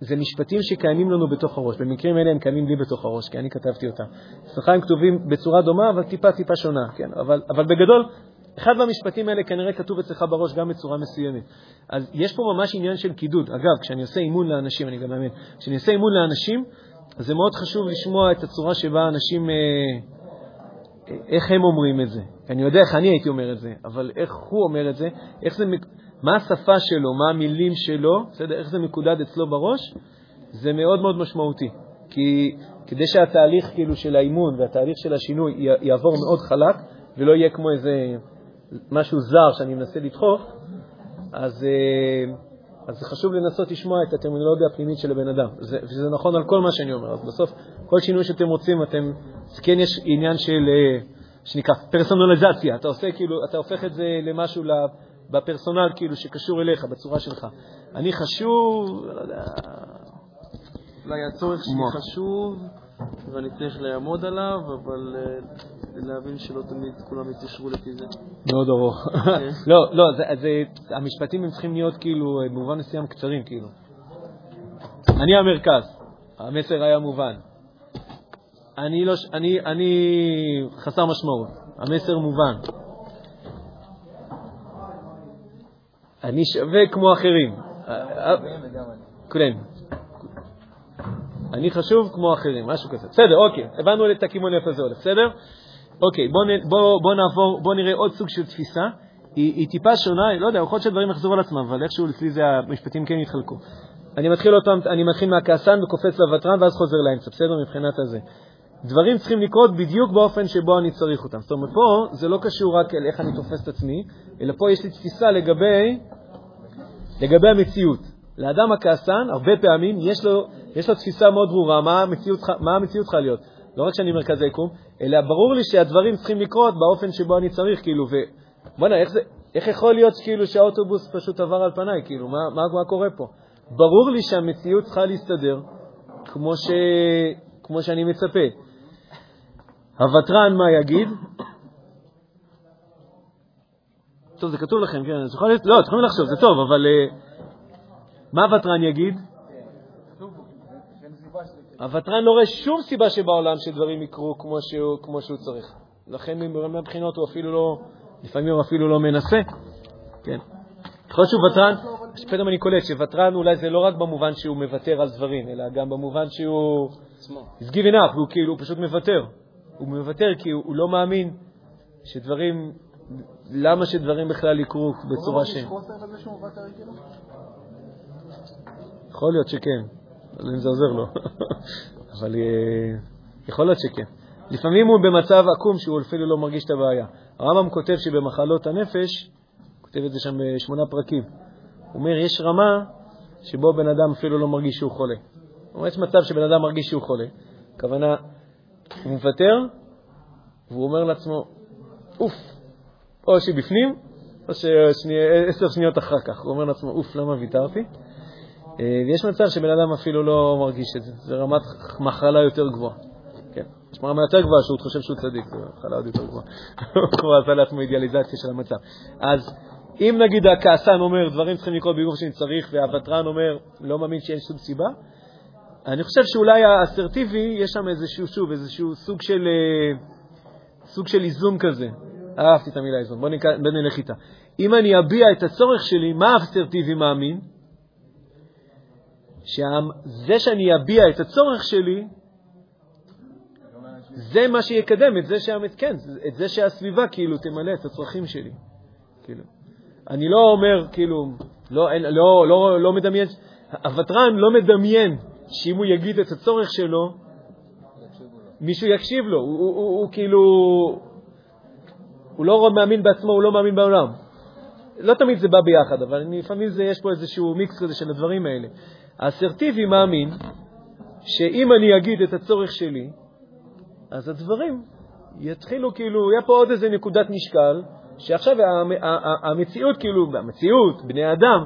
זה משפטים שקיימים לנו בתוך הראש, במקרים אלה הם קיימים לי בתוך הראש, כי אני כתבתי אותם. אצלך הם כתובים בצורה דומה, אבל טיפה טיפה שונה, כן? אבל, אבל בגדול, אחד מהמשפטים האלה כנראה כתוב אצלך בראש גם בצורה מסוימת. אז יש פה ממש עניין של קידוד. אגב, כשאני עושה אימון לאנשים, אני גם מאמין, כשאני עושה אימון לאנשים, אז זה מאוד חשוב לשמוע את הצורה שבה אנשים, אה, איך הם אומרים את זה. אני יודע איך אני הייתי אומר את זה, אבל איך הוא אומר את זה, איך זה, מה השפה שלו, מה המילים שלו, בסדר? איך זה מקודד אצלו בראש, זה מאוד מאוד משמעותי. כי כדי שהתהליך כאילו של האימון והתהליך של השינוי יעבור מאוד חלק, ולא יהיה כמו איזה משהו זר שאני מנסה לדחוף, אז, אה, אז זה חשוב לנסות לשמוע את הטרמינולוגיה הפנימית של הבן אדם. זה, וזה נכון על כל מה שאני אומר. אז בסוף, כל שינוי שאתם רוצים, אתם, כן יש עניין של, אה, שנקרא פרסונליזציה. אתה עושה כאילו, אתה הופך את זה למשהו בפרסונל, כאילו, שקשור אליך, בצורה שלך. אני חשוב, לא יודע, אולי הצורך. שלי חשוב, ואני צריך לעמוד עליו, אבל אה, להבין שלא תמיד כולם יתיישרו לפי זה. מאוד ארוך. לא, לא, זה, זה, המשפטים הם צריכים להיות כאילו, במובן מסוים קצרים, כאילו. אני המרכז, המסר היה מובן. אני, לא, אני, אני חסר משמעות, המסר מובן. אני שווה כמו אחרים. אה, אני. כן. אני חשוב כמו אחרים, משהו כזה. בסדר, אוקיי, הבנו את הכיוון איפה זה הולך, בסדר? אוקיי, בוא, נ, בוא, בוא נעבור, בוא נראה עוד סוג של תפיסה. היא, היא טיפה שונה, לא יודע, יכול להיות שהדברים יחזרו על עצמם, אבל איכשהו אצלי זה המשפטים כן יתחלקו. אני מתחיל עוד פעם, אני מתחיל מהכעסן וקופץ לוותרן ואז חוזר לאמצע, בסדר? מבחינת הזה. דברים צריכים לקרות בדיוק באופן שבו אני צריך אותם. זאת אומרת, פה זה לא קשור רק אל איך אני תופס את עצמי, אלא פה יש לי תפיסה לגבי לגבי המציאות. לאדם הכעסן, הרבה פעמים, יש לו, יש לו תפיסה מאוד ברורה מה המציאות צריכה להיות. לא רק שאני מרכז היקום, אלא ברור לי שהדברים צריכים לקרות באופן שבו אני צריך, כאילו, ו... בוא'נה, איך, זה- איך יכול להיות כאילו שהאוטובוס פשוט עבר על פניי, כאילו, מה, מה, מה קורה פה? ברור לי שהמציאות צריכה להסתדר כמו, ש... כמו שאני מצפה. הוותרן מה יגיד? טוב, זה כתוב לכם, כן, לא, יכולים לחשוב, זה טוב, אבל אה, מה הוותרן יגיד? הוותרן לא רואה שום סיבה שבעולם שדברים יקרו כמו שהוא, כמו שהוא צריך. לכן מהבחינות הוא אפילו לא, לפעמים הוא אפילו לא מנסה. כן. יכול להיות שהוא ותרן, פתאום אני קולט שוותרן אולי זה לא רק במובן שהוא מוותר על דברים, אלא גם במובן שהוא... It's given up, הוא כאילו, פשוט מוותר. הוא מוותר כי הוא, הוא לא מאמין שדברים, למה שדברים בכלל יקרו בצורה ש... יכול להיות שכן, לא אם זה עוזר לו, אבל אה, יכול להיות שכן. לפעמים הוא במצב עקום שהוא אפילו לא מרגיש את הבעיה. הרמב"ם כותב שבמחלות הנפש, כותב את זה שם בשמונה פרקים, הוא אומר, יש רמה שבו בן אדם אפילו לא מרגיש שהוא חולה. הוא אומר, יש מצב שבן אדם מרגיש שהוא חולה, הכוונה, הוא מוותר, והוא אומר לעצמו, אוף, או שבפנים, או שעשר שניות אחר כך. הוא אומר לעצמו, אוף, למה ויתרתי? אה, ויש מצב שבן אדם אפילו לא מרגיש את זה, זה רמת מחלה יותר גבוהה. כן. יש רמה יותר גבוהה שהוא חושב שהוא צדיק, זו מחלה עוד יותר גבוהה. הוא עשה לעצמו אידיאליזציה של המצב. אז אם נגיד הכעסן אומר, דברים צריכים לקרות בגוף שאני צריך, והוותרן אומר, לא מאמין שאין שום סיבה, אני חושב שאולי האסרטיבי, יש שם איזשהו, שוב, איזשהו סוג של, אה, סוג של איזון כזה. אהבתי את המילה איזון, בוא נלך איתה. אם אני אביע את הצורך שלי, מה האסרטיבי מאמין? שזה שאני אביע את הצורך שלי, זה מה שיקדם את זה, שהמת, כן, את זה שהסביבה כאילו תמלא את הצרכים שלי. כאילו. אני לא אומר, כאילו, לא, אין, לא, לא, לא מדמיין, הוותרן לא מדמיין שאם הוא יגיד את הצורך שלו, מישהו יקשיב לו. הוא, הוא, הוא, הוא כאילו, הוא לא מאמין בעצמו, הוא לא מאמין בעולם. לא תמיד זה בא ביחד, אבל לפעמים יש פה איזשהו מיקס כזה של הדברים האלה. האסרטיבי מאמין שאם אני אגיד את הצורך שלי, אז הדברים יתחילו כאילו, יהיה פה עוד איזה נקודת משקל, שעכשיו המציאות, כאילו, המציאות, בני אדם,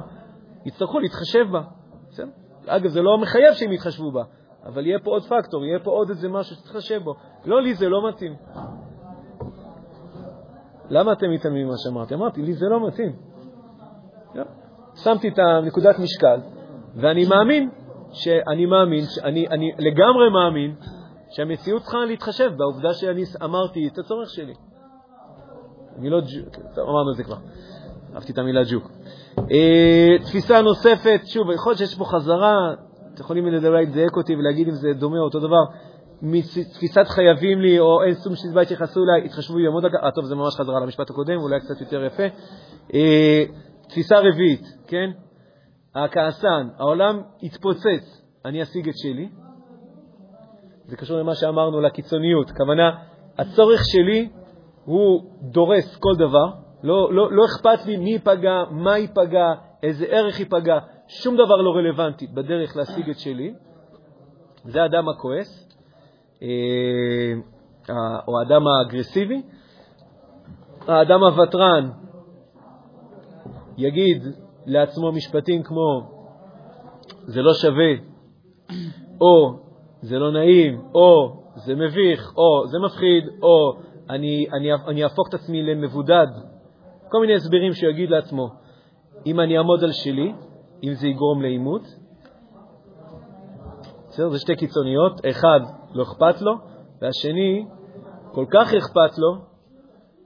יצטרכו להתחשב בה. בסדר? אגב, זה לא מחייב שהם יתחשבו בה, אבל יהיה פה עוד פקטור, יהיה פה עוד איזה משהו להתחשב בו. לא, לי זה לא מתאים. למה אתם מתעלמים ממה שאמרתי? אמרתי, לי זה לא מתאים. שמתי את הנקודת משקל, ואני מאמין, שאני מאמין, אני, אני לגמרי מאמין שהמציאות צריכה להתחשב בעובדה שאני אמרתי את הצורך שלי. אני לא ג'וק, אמרנו את זה כבר. אהבתי את המילה ג'וק. אה, תפיסה נוספת, שוב, יכול להיות שיש פה חזרה, אתם יכולים לדבר, לדייק אותי ולהגיד אם זה דומה או אותו דבר. מתפיסת חייבים לי, או אין סום סיבה התייחסו אליי, התחשבו בי במוד אה, טוב, זה ממש חזרה למשפט הקודם, אולי קצת יותר יפה. אה, תפיסה רביעית, כן? הכעסן, העולם יתפוצץ, אני אשיג את שלי. זה קשור למה שאמרנו, לקיצוניות. כוונה, הצורך שלי הוא דורס כל דבר, לא, לא, לא אכפת לי מי ייפגע, מה ייפגע, איזה ערך ייפגע, שום דבר לא רלוונטי בדרך להשיג את שלי. זה האדם הכועס, אה, או האדם האגרסיבי. האדם הוותרן יגיד לעצמו משפטים כמו זה לא שווה, או זה לא נעים, או זה מביך, או זה מפחיד, או אני, אני, אני אהפוך את עצמי למבודד. כל מיני הסברים שהוא יגיד לעצמו. אם אני אעמוד על שלי, אם זה יגרום לעימות, בסדר? זה שתי קיצוניות. אחד, לא אכפת לו, והשני, כל כך אכפת לו,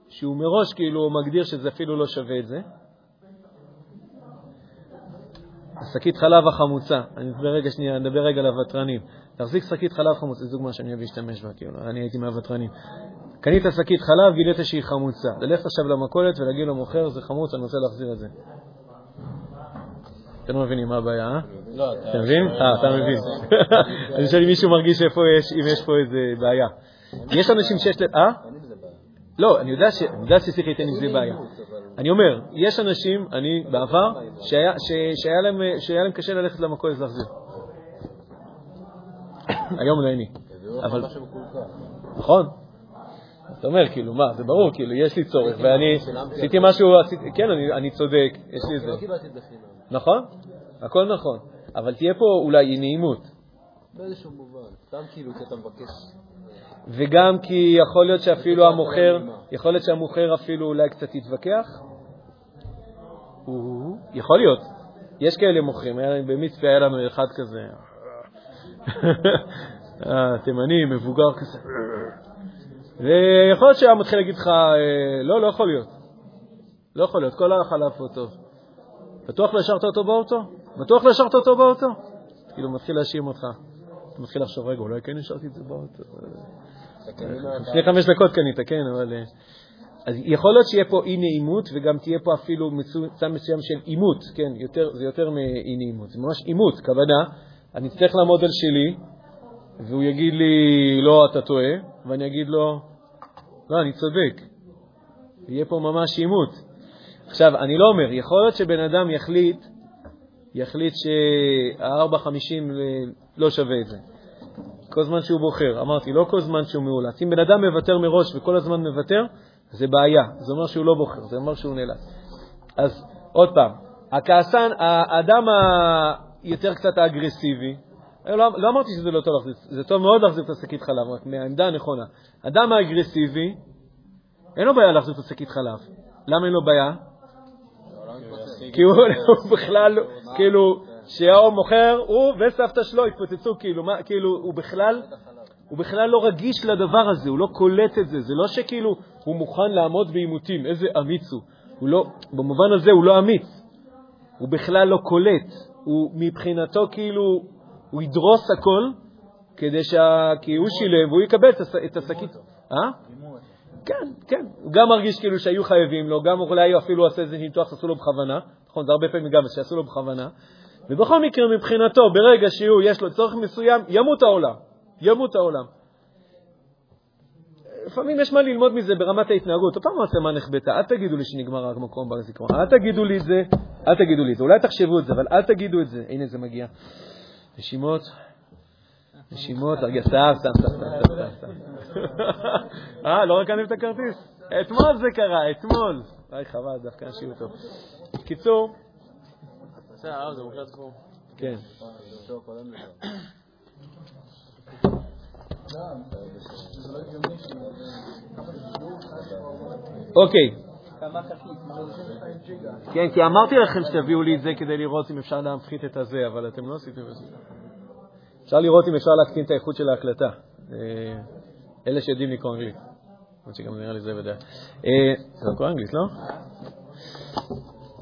שהוא מראש כאילו מגדיר שזה אפילו לא שווה את זה. שקית חלב החמוצה, אני מדבר רגע שנייה, נדבר רגע על הוותרנים. תחזיק שקית חלב חמוצה, זו דוגמה שאני אוהב להשתמש בה, כאילו, אני הייתי מהוותרנים. קנית שקית חלב, גילית שהיא חמוצה. ללכת עכשיו למכולת ולהגיד למוכר, זה חמוץ, אני רוצה להחזיר את זה. אתם לא מבינים מה הבעיה, אה? לא, אתה מבין? אה, אתה מבין. אני שואל אם מישהו מרגיש איפה יש, אם יש פה איזה בעיה. יש אנשים שיש להם, אה? לא, אני יודע שצריך להתן עם זה בעיה. אני אומר, יש אנשים, אני בעבר, שהיה להם קשה ללכת למכולת להחזיר. היום לא אני. אבל... נכון. אתה אומר, כאילו, מה, זה ברור, כאילו, יש לי צורך, ואני עשיתי משהו, כן, אני צודק, יש לי את זה. לא קיבלתי את זה חינם. נכון, הכל נכון, אבל תהיה פה אולי נעימות. באיזשהו מובן, סתם כאילו כי אתה מבקש. וגם כי יכול להיות שאפילו המוכר, יכול להיות שהמוכר אפילו אולי קצת יתווכח. יכול להיות. יש כאלה מוכרים, במצפה היה לנו אחד כזה, אה, תימני, מבוגר כזה. ויכול להיות שהיה מתחיל להגיד לך, אה, לא, לא יכול להיות. לא יכול להיות, כל החלב פה טוב. בטוח לא השארת אותו באוטו? בטוח לא השארת אותו באוטו? כאילו, מתחיל להאשים אותך. אתה מתחיל לחשוב, רגע, אולי כן השארתי את זה באוטו. לפני חמש דקות קנית, כן, אבל... אה, אז יכול להיות שיהיה פה אי-נעימות, וגם תהיה פה אפילו מצב מסוים של עימות, כן, יותר, זה יותר מאי-נעימות, זה ממש עימות, כוונה, אני אצטרך לעמוד על שלי, והוא יגיד לי, לא, אתה טועה, ואני אגיד לו, לא, אני צודק. יהיה פה ממש עימות. עכשיו, אני לא אומר, יכול להיות שבן אדם יחליט, יחליט שה-4.50 לא שווה את זה. כל זמן שהוא בוחר. אמרתי, לא כל זמן שהוא מאולץ. אם בן אדם מוותר מראש וכל הזמן מוותר, זה בעיה. זה אומר שהוא לא בוחר, זה אומר שהוא נאלץ. אז עוד פעם, הכעסן, האדם היותר קצת האגרסיבי, לא, לא אמרתי שזה לא טוב להחזיר, זה טוב מאוד להחזיר את השקית חלב, רק מהעמדה הנכונה. אדם האגרסיבי, אין לו בעיה להחזיר את השקית חלב. למה אין לו בעיה? כי הוא בכלל, כאילו, שהאור מוכר, הוא וסבתא שלו התפוצצו, כאילו, מה, כאילו, הוא בכלל, הוא בכלל לא רגיש לדבר הזה, הוא לא קולט את זה. זה לא שכאילו הוא מוכן לעמוד בעימותים, איזה אמיץ הוא. הוא לא, במובן הזה הוא לא אמיץ, הוא בכלל לא קולט. הוא מבחינתו כאילו, הוא ידרוס הכל, כדי שה... כי הוא שילם והוא יקבל את השקית. אה? כן, כן. הוא גם מרגיש כאילו שהיו חייבים לו, גם אולי אפילו עשה איזה ניתוח שעשו לו בכוונה. נכון, זה הרבה פעמים גם שעשו לו בכוונה. ובכל מקרה, מבחינתו, ברגע שהוא, יש לו צורך מסוים, ימות העולם. ימות העולם. לפעמים יש מה ללמוד מזה ברמת ההתנהגות. אותה מעצמה נחבטה, אל תגידו לי שנגמר רק מקום בזיכרון. אל תגידו לי את זה, אל תגידו לי את זה. אולי תחשבו את זה, אבל אל תגידו את זה. הנה זה מגיע. נשימות, נשימות, הרגע, סתם, סתם, סתם, סתם. אה, לא רק אני את הכרטיס? אתמול זה קרה, אתמול. אוי, חבל, דווקא אנשים אותו. קיצור, אה. כן. אוקיי. כן, כי אמרתי לכם שתביאו לי את זה כדי לראות אם אפשר להפחית את הזה, אבל אתם לא עשיתם את זה. אפשר לראות אם אפשר להקטין את האיכות של ההקלטה. אלה שיודעים לקרוא אנגלית. למרות שגם נראה לי זה בדרך. אה, זה לא קורא אנגלית, לא?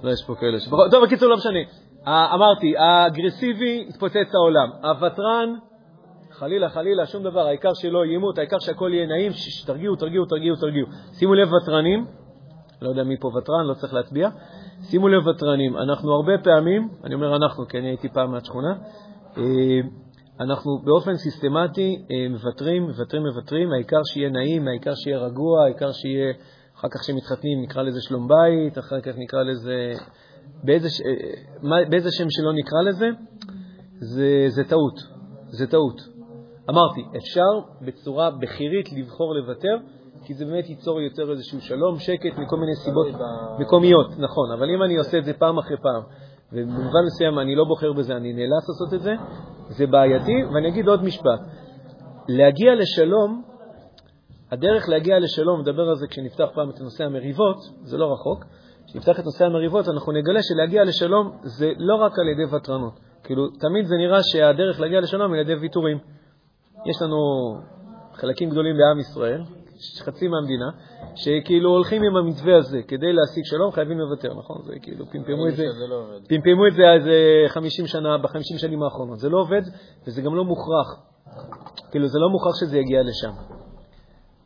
לא, יש פה כאלה ש... טוב, בקיצור, לא משנה. אמרתי, האגרסיבי התפוצץ העולם. הוותרן, חלילה, חלילה, שום דבר, העיקר שלא יהיה עימות, העיקר שהכל יהיה נעים, תרגיעו, תרגיעו, תרגיעו, תרגיעו. שימו לב, ותרנים, לא יודע מי פה ותרן, לא צריך להצביע. שימו לב, ותרנים, אנחנו הרבה פעמים, אני אומר אנחנו, כי אני הייתי פעם מהשכונה, אה, אנחנו באופן סיסטמטי אה, מוותרים, מוותרים, מוותרים, העיקר שיהיה נעים, העיקר שיהיה רגוע, העיקר שיהיה, אחר כך כשמתחתנים נקרא לזה שלום בית, אחר כך נקרא לזה באיזה, אה, באיזה שם שלא נקרא לזה, זה, זה טעות. זה טעות. אמרתי, אפשר בצורה בכירית לבחור לוותר, כי זה באמת ייצור יותר איזשהו שלום, שקט, מכל מיני סיבות מקומיות, נכון. אבל אם אני עושה את זה פעם אחרי פעם, ובמובן מסוים אני לא בוחר בזה, אני נאלץ לעשות את זה, זה בעייתי. ואני אגיד עוד משפט. להגיע לשלום, הדרך להגיע לשלום, נדבר על זה כשנפתח פעם את נושא המריבות, זה לא רחוק, כשנפתח את נושא המריבות, אנחנו נגלה שלהגיע לשלום זה לא רק על ידי ותרנות. כאילו, תמיד זה נראה שהדרך להגיע לשלום היא על ידי ויתורים. יש לנו חלקים גדולים בעם ישראל, חצי מהמדינה, שכאילו הולכים עם המתווה הזה, כדי להשיג שלום חייבים לוותר, נכון? זה כאילו, פמפמו את זה, לא פמפמו את זה איזה 50 שנה, ב-50 שנים האחרונות. זה לא עובד, וזה גם לא מוכרח. כאילו, זה לא מוכרח שזה יגיע לשם.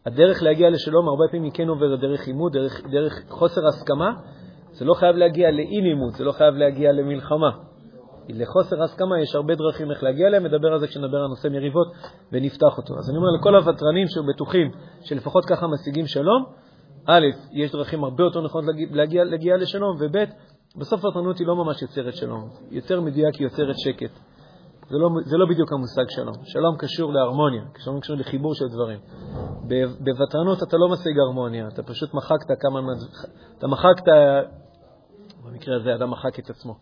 הדרך להגיע לשלום הרבה פעמים היא כן עוברת דרך עימות, דרך, דרך חוסר הסכמה. זה לא חייב להגיע לאי-נימות, זה לא חייב להגיע למלחמה. לחוסר הסכמה יש הרבה דרכים איך להגיע אליהם, נדבר על זה כשנדבר על נושא מריבות ונפתח אותו. אז אני אומר לכל הוותרנים שבטוחים שלפחות ככה משיגים שלום, א', יש דרכים הרבה יותר נכונות להגיע, להגיע לשלום, וב', בסוף ותרנות היא לא ממש יוצרת שלום. יותר מדויק היא יוצרת שקט. זה לא, זה לא בדיוק המושג שלום. שלום קשור להרמוניה, שלום קשור לחיבור של דברים. בוותרנות אתה לא משיג הרמוניה, אתה פשוט מחקת כמה... אתה מחקת, במקרה הזה אדם מחק את עצמו.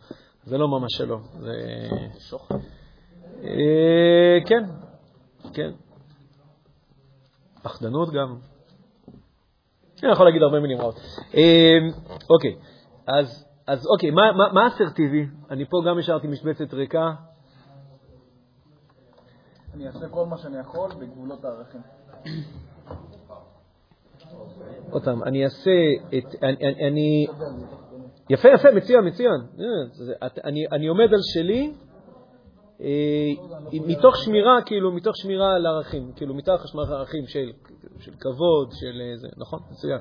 זה לא ממש שלום. זה... שוחד. אה, כן, כן. פחדנות גם. אני יכול להגיד הרבה מילים רעות. אה, אוקיי, אז, אז אוקיי, מה, מה, מה אסרטיבי? אני פה גם השארתי משבצת ריקה. אני אעשה כל מה שאני יכול בגבולות הערכים. עוד פעם, אני אעשה את... אני... יפה, יפה, מצוין, מצוין. אה, אני, אני עומד על שלי אה, מתוך שמירה, כאילו, מתוך שמירה על ערכים, כאילו, מתוך שמירה על ערכים של, של כבוד, של אה, זה, נכון? מצוין.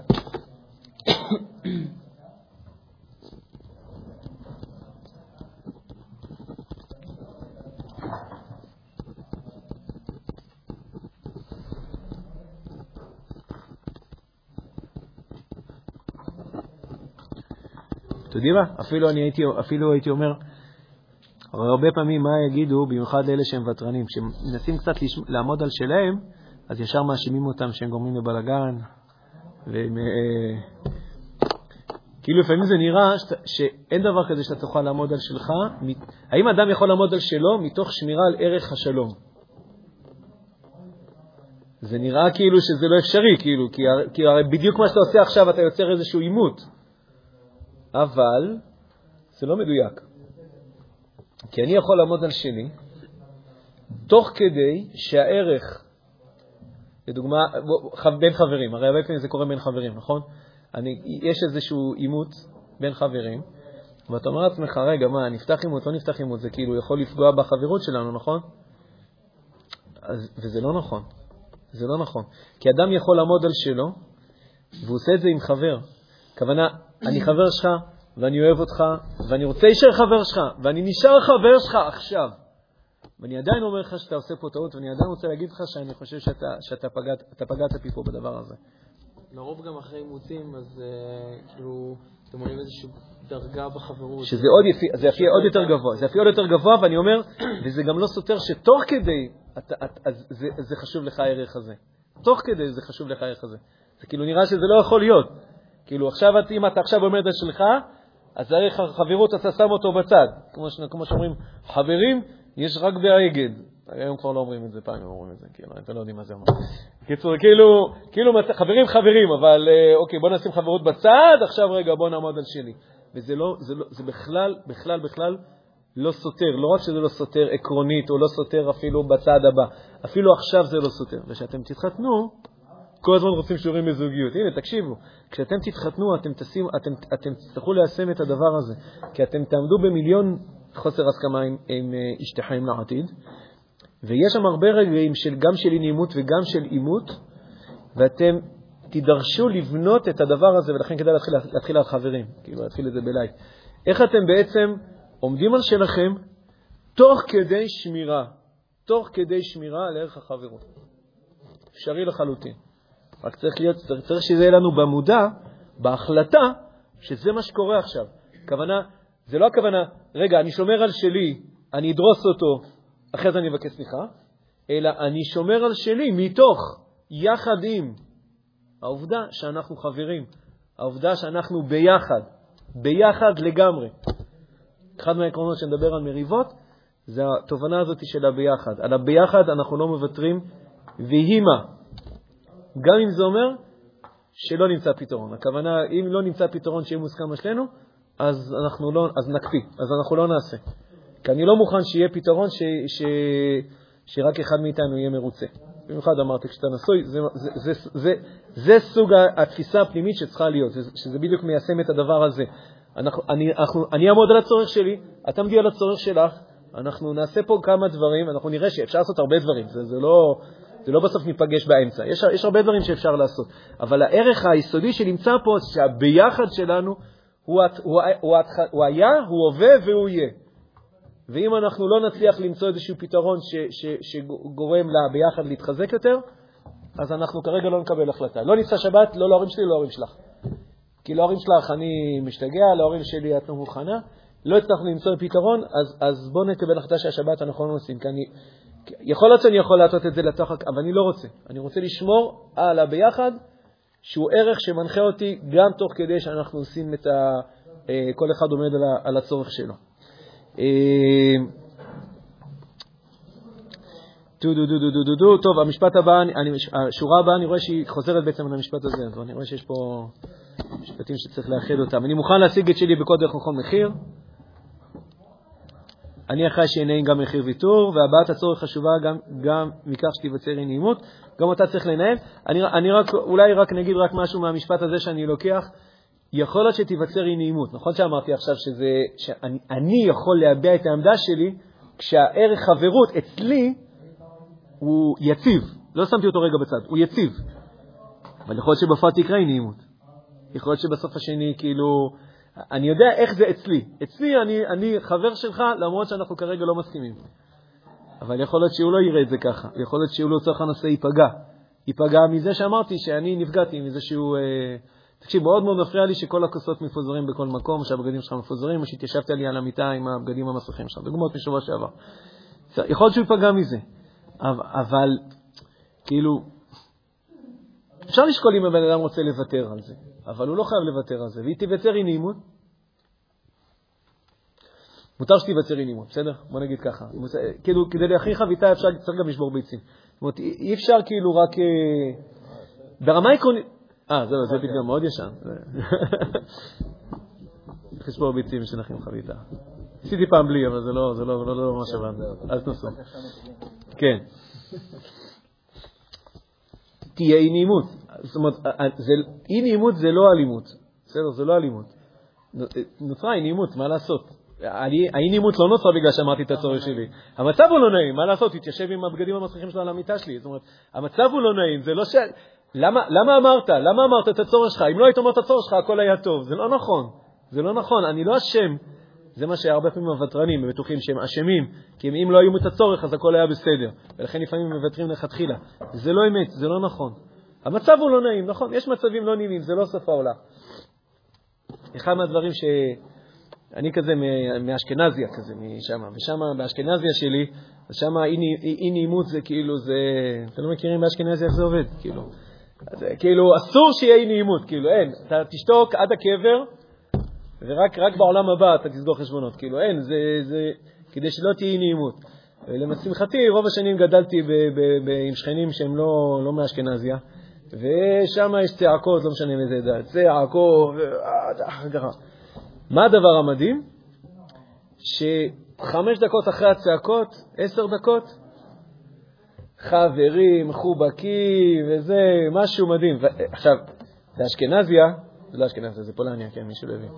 אתם יודעים מה? אפילו הייתי, אפילו הייתי אומר, הרבה פעמים מה יגידו, במיוחד לאלה שהם ותרנים, כשמנסים קצת לש- לעמוד על שלהם, אז ישר מאשימים אותם שהם גורמים לבלגן, והם... אה, כאילו לפעמים זה נראה שת, שאין דבר כזה שאתה תוכל לעמוד על שלך. מ- האם אדם יכול לעמוד על שלו מתוך שמירה על ערך השלום? זה נראה כאילו שזה לא אפשרי, כאילו, כי, כי הרי בדיוק מה שאתה עושה עכשיו, אתה יוצר איזשהו עימות. אבל זה לא מדויק. כי אני יכול לעמוד על שלי, תוך כדי שהערך, לדוגמה, בין חברים, הרי הרבה פעמים זה קורה בין חברים, נכון? אני, יש איזשהו עימות בין חברים, ואתה אומר לעצמך, רגע, מה, נפתח עימות, לא נפתח עימות, זה כאילו יכול לפגוע בחברות שלנו, נכון? אז, וזה לא נכון. זה לא נכון. כי אדם יכול לעמוד על שלו, והוא עושה את זה עם חבר. הכוונה, אני חבר שלך, ואני אוהב אותך, ואני רוצה להישאר חבר שלך, ואני נשאר חבר שלך עכשיו. ואני עדיין אומר לך שאתה עושה פה טעות, ואני עדיין רוצה להגיד לך שאני חושב שאתה, שאתה פגעת, פגעת בי פה בדבר הזה. לרוב גם אחרי אימוצים, אז אה, כאילו, אתם רואים איזושהי דרגה בחברות. שזה עוד יפי, זה יפי עוד יותר גבוה. זה יפי עוד יותר גבוה, ואני אומר, וזה גם לא סותר שתוך כדי, אתה, את, אז זה, זה חשוב לך הערך הזה. תוך כדי זה חשוב לך הערך הזה. זה כאילו נראה שזה לא יכול להיות. כאילו עכשיו, את- אם אתה עכשיו עומד על שלך, אז ערך החברות אתה שם אותו בצד. כמו, ש, כמו שאומרים, חברים, יש רק באגד. היום כבר לא אומרים את זה, פעם הם אומרים את זה, כאילו, אתם לא יודעים מה זה אומר. קיצור, כאילו, כאילו חברים חברים, אבל אה, אוקיי, בוא נשים חברות בצד, עכשיו רגע, בוא נעמוד על שלי. וזה לא, זה לא, זה בכלל, בכלל, בכלל לא סותר. לא רק שזה לא סותר עקרונית, או לא סותר אפילו בצד הבא, אפילו עכשיו זה לא סותר. וכשאתם תתחתנו, כל הזמן רוצים שיעורים בזוגיות. הנה, תקשיבו, כשאתם תתחתנו, אתם, תצטרכו ליישם את הדבר הזה, כי אתם תעמדו במיליון חוסר הסכמה עם, עם אה, אשתכם לעתיד, ויש שם הרבה רגעים של, גם של אי-נעימות וגם של עימות, ואתם תידרשו לבנות את הדבר הזה, ולכן כדאי להתחיל, להתחיל על חברים, כאילו להתחיל את זה בלייב. איך אתם בעצם עומדים על שלכם, תוך כדי שמירה, תוך כדי שמירה על ערך החברות. אפשרי לחלוטין. רק צריך, להיות, צריך, שזה יהיה לנו במודע, בהחלטה, שזה מה שקורה עכשיו. הכוונה, זה לא הכוונה, רגע, אני שומר על שלי, אני אדרוס אותו, אחרי זה אני אבקש סליחה, אלא אני שומר על שלי מתוך, יחד עם העובדה שאנחנו חברים, העובדה שאנחנו ביחד, ביחד לגמרי. אחד מהעקרונות שנדבר על מריבות זה התובנה הזאת של הביחד. על הביחד אנחנו לא מוותרים, ויהי מה. גם אם זה אומר שלא נמצא פתרון. הכוונה, אם לא נמצא פתרון שיהיה מוסכם שנינו, אז אנחנו לא, אז נקפיא, אז אנחנו לא נעשה. כי אני לא מוכן שיהיה פתרון ש, ש, שרק אחד מאיתנו יהיה מרוצה. במיוחד אמרתי, כשאתה נשוי, זה, זה, זה, זה, זה, זה סוג התפיסה הפנימית שצריכה להיות, שזה בדיוק מיישם את הדבר הזה. אנחנו, אני, אנחנו, אני אעמוד על הצורך שלי, את תעמדי על הצורך שלך, אנחנו נעשה פה כמה דברים, אנחנו נראה שאפשר לעשות הרבה דברים, זה, זה, לא, זה לא בסוף ניפגש באמצע. יש, יש הרבה דברים שאפשר לעשות, אבל הערך היסודי שנמצא פה, שהביחד שלנו הוא, הוא, הוא, הוא היה, הוא הווה והוא יהיה. ואם אנחנו לא נצליח למצוא איזשהו פתרון ש, ש, שגורם לה ביחד להתחזק יותר, אז אנחנו כרגע לא נקבל החלטה. לא נפסע שבת, לא להורים שלי, לא להורים שלך. כי להורים שלך אני משתגע, להורים שלי את לא מוכנה. לא הצלחנו למצוא פתרון, אז, אז בואו נקבל החלטה שהשבת אנחנו לא נוסעים. כי אני, יכול להיות שאני יכול לעשות את זה לתוך, אבל אני לא רוצה. אני רוצה לשמור על הביחד, שהוא ערך שמנחה אותי גם תוך כדי שאנחנו עושים את ה... כל אחד עומד על, הצורך שלו. דו, טוב, המשפט הבא, השורה הבאה, אני רואה שהיא חוזרת בעצם על המשפט הזה, אז אני רואה שיש פה משפטים שצריך לאחד אותם. אני מוכן להשיג את שלי בכל דרך וכל מחיר. אני אחראי שיהיה גם מחיר ויתור, והבעת הצורך חשובה גם, גם מכך שתיווצר אי נעימות. גם אותה צריך לנהל. אני, אני רק, אולי רק נגיד רק משהו מהמשפט הזה שאני לוקח. יכול להיות שתיווצר אי נעימות. נכון שאמרתי עכשיו שזה, שאני אני יכול להביע את העמדה שלי כשהערך חברות אצלי הוא יציב. לא שמתי אותו רגע בצד, הוא יציב. אבל יכול להיות שבפרט תקרה אי נעימות. יכול להיות שבסוף השני, כאילו, אני יודע איך זה אצלי. אצלי אני, אני חבר שלך, למרות שאנחנו כרגע לא מסכימים. אבל יכול להיות שהוא לא יראה את זה ככה. יכול להיות שהוא לצורך הנושא ייפגע. ייפגע מזה שאמרתי שאני נפגעתי, מזה שהוא... אה, תקשיב, מאוד מאוד מפריע לי שכל הכוסות מפוזרים בכל מקום, שהבגדים שלך מפוזרים, או שהתיישבת לי על המיטה עם הבגדים המסריחים שלך. דוגמאות משבוע שעבר. יכול להיות שהוא ייפגע מזה. אבל כאילו, אפשר לשקול אם הבן אדם רוצה לוותר על זה, אבל הוא לא חייב לוותר על זה, והיא תיווצר אי נעימות. מותר שתיווצר אי נעימות, בסדר? בוא נגיד ככה. כאילו, כדי להכין חביתה אפשר, צריך גם לשבור ביצים. זאת אומרת, אי אפשר כאילו רק... אה, ברמה עקרונית... אה, זהו, זה פתגם מאוד ישן. צריך לשבור ביצים כשנכין חביתה. עשיתי פעם בלי, אבל זה לא, זה לא, לא, לא ממש עבד. אל תנסו. כן. תהיה אי נעימות. זאת אומרת, אי נעימות זה לא אלימות. בסדר, זה לא אלימות. נוצרה אי נעימות, מה לעשות? האי נעימות לא נוצרה בגלל שאמרתי את הצורך שלי. המצב הוא לא נעים, מה לעשות? תתיישב עם הבגדים המצחיקים שלו על המיטה שלי. זאת אומרת, המצב הוא לא נעים, זה לא ש... למה, למה אמרת? למה אמרת את הצורך שלך? אם לא היית אומר את הצורך שלך, הכל היה טוב. זה לא נכון. זה לא נכון. אני לא אשם. זה מה שהרבה פעמים הוותרנים בטוחים שהם אשמים, כי אם לא היו את הצורך אז הכל היה בסדר, ולכן לפעמים הם מוותרים לכתחילה. זה לא אמת, זה לא נכון. המצב הוא לא נעים, נכון, יש מצבים לא נעימים, זה לא סוף העולם. אחד מהדברים ש... אני כזה מאשכנזיה כזה, משם, ושם באשכנזיה שלי, שם אי נעימות זה כאילו, זה, אתם לא מכירים באשכנזיה איך זה עובד, כאילו, זה, כאילו אסור שיהיה אי נעימות, כאילו אין, אתה תשתוק עד הקבר, ורק בעולם הבא אתה תסגור חשבונות, כאילו אין, זה, זה כדי שלא תהיה נעימות. ולשמחתי, רוב השנים גדלתי ב, ב, ב, עם שכנים שהם לא, לא מאשכנזיה, ושם יש צעקות, לא משנה מאיזה דת, צעקות, ככה. מה הדבר המדהים? שחמש דקות אחרי הצעקות, עשר דקות, חברים, מחובקים, וזה משהו מדהים. עכשיו, זה אשכנזיה, זה לא אשכנזיה, זה פולניה, כן, מישהו לא הבין.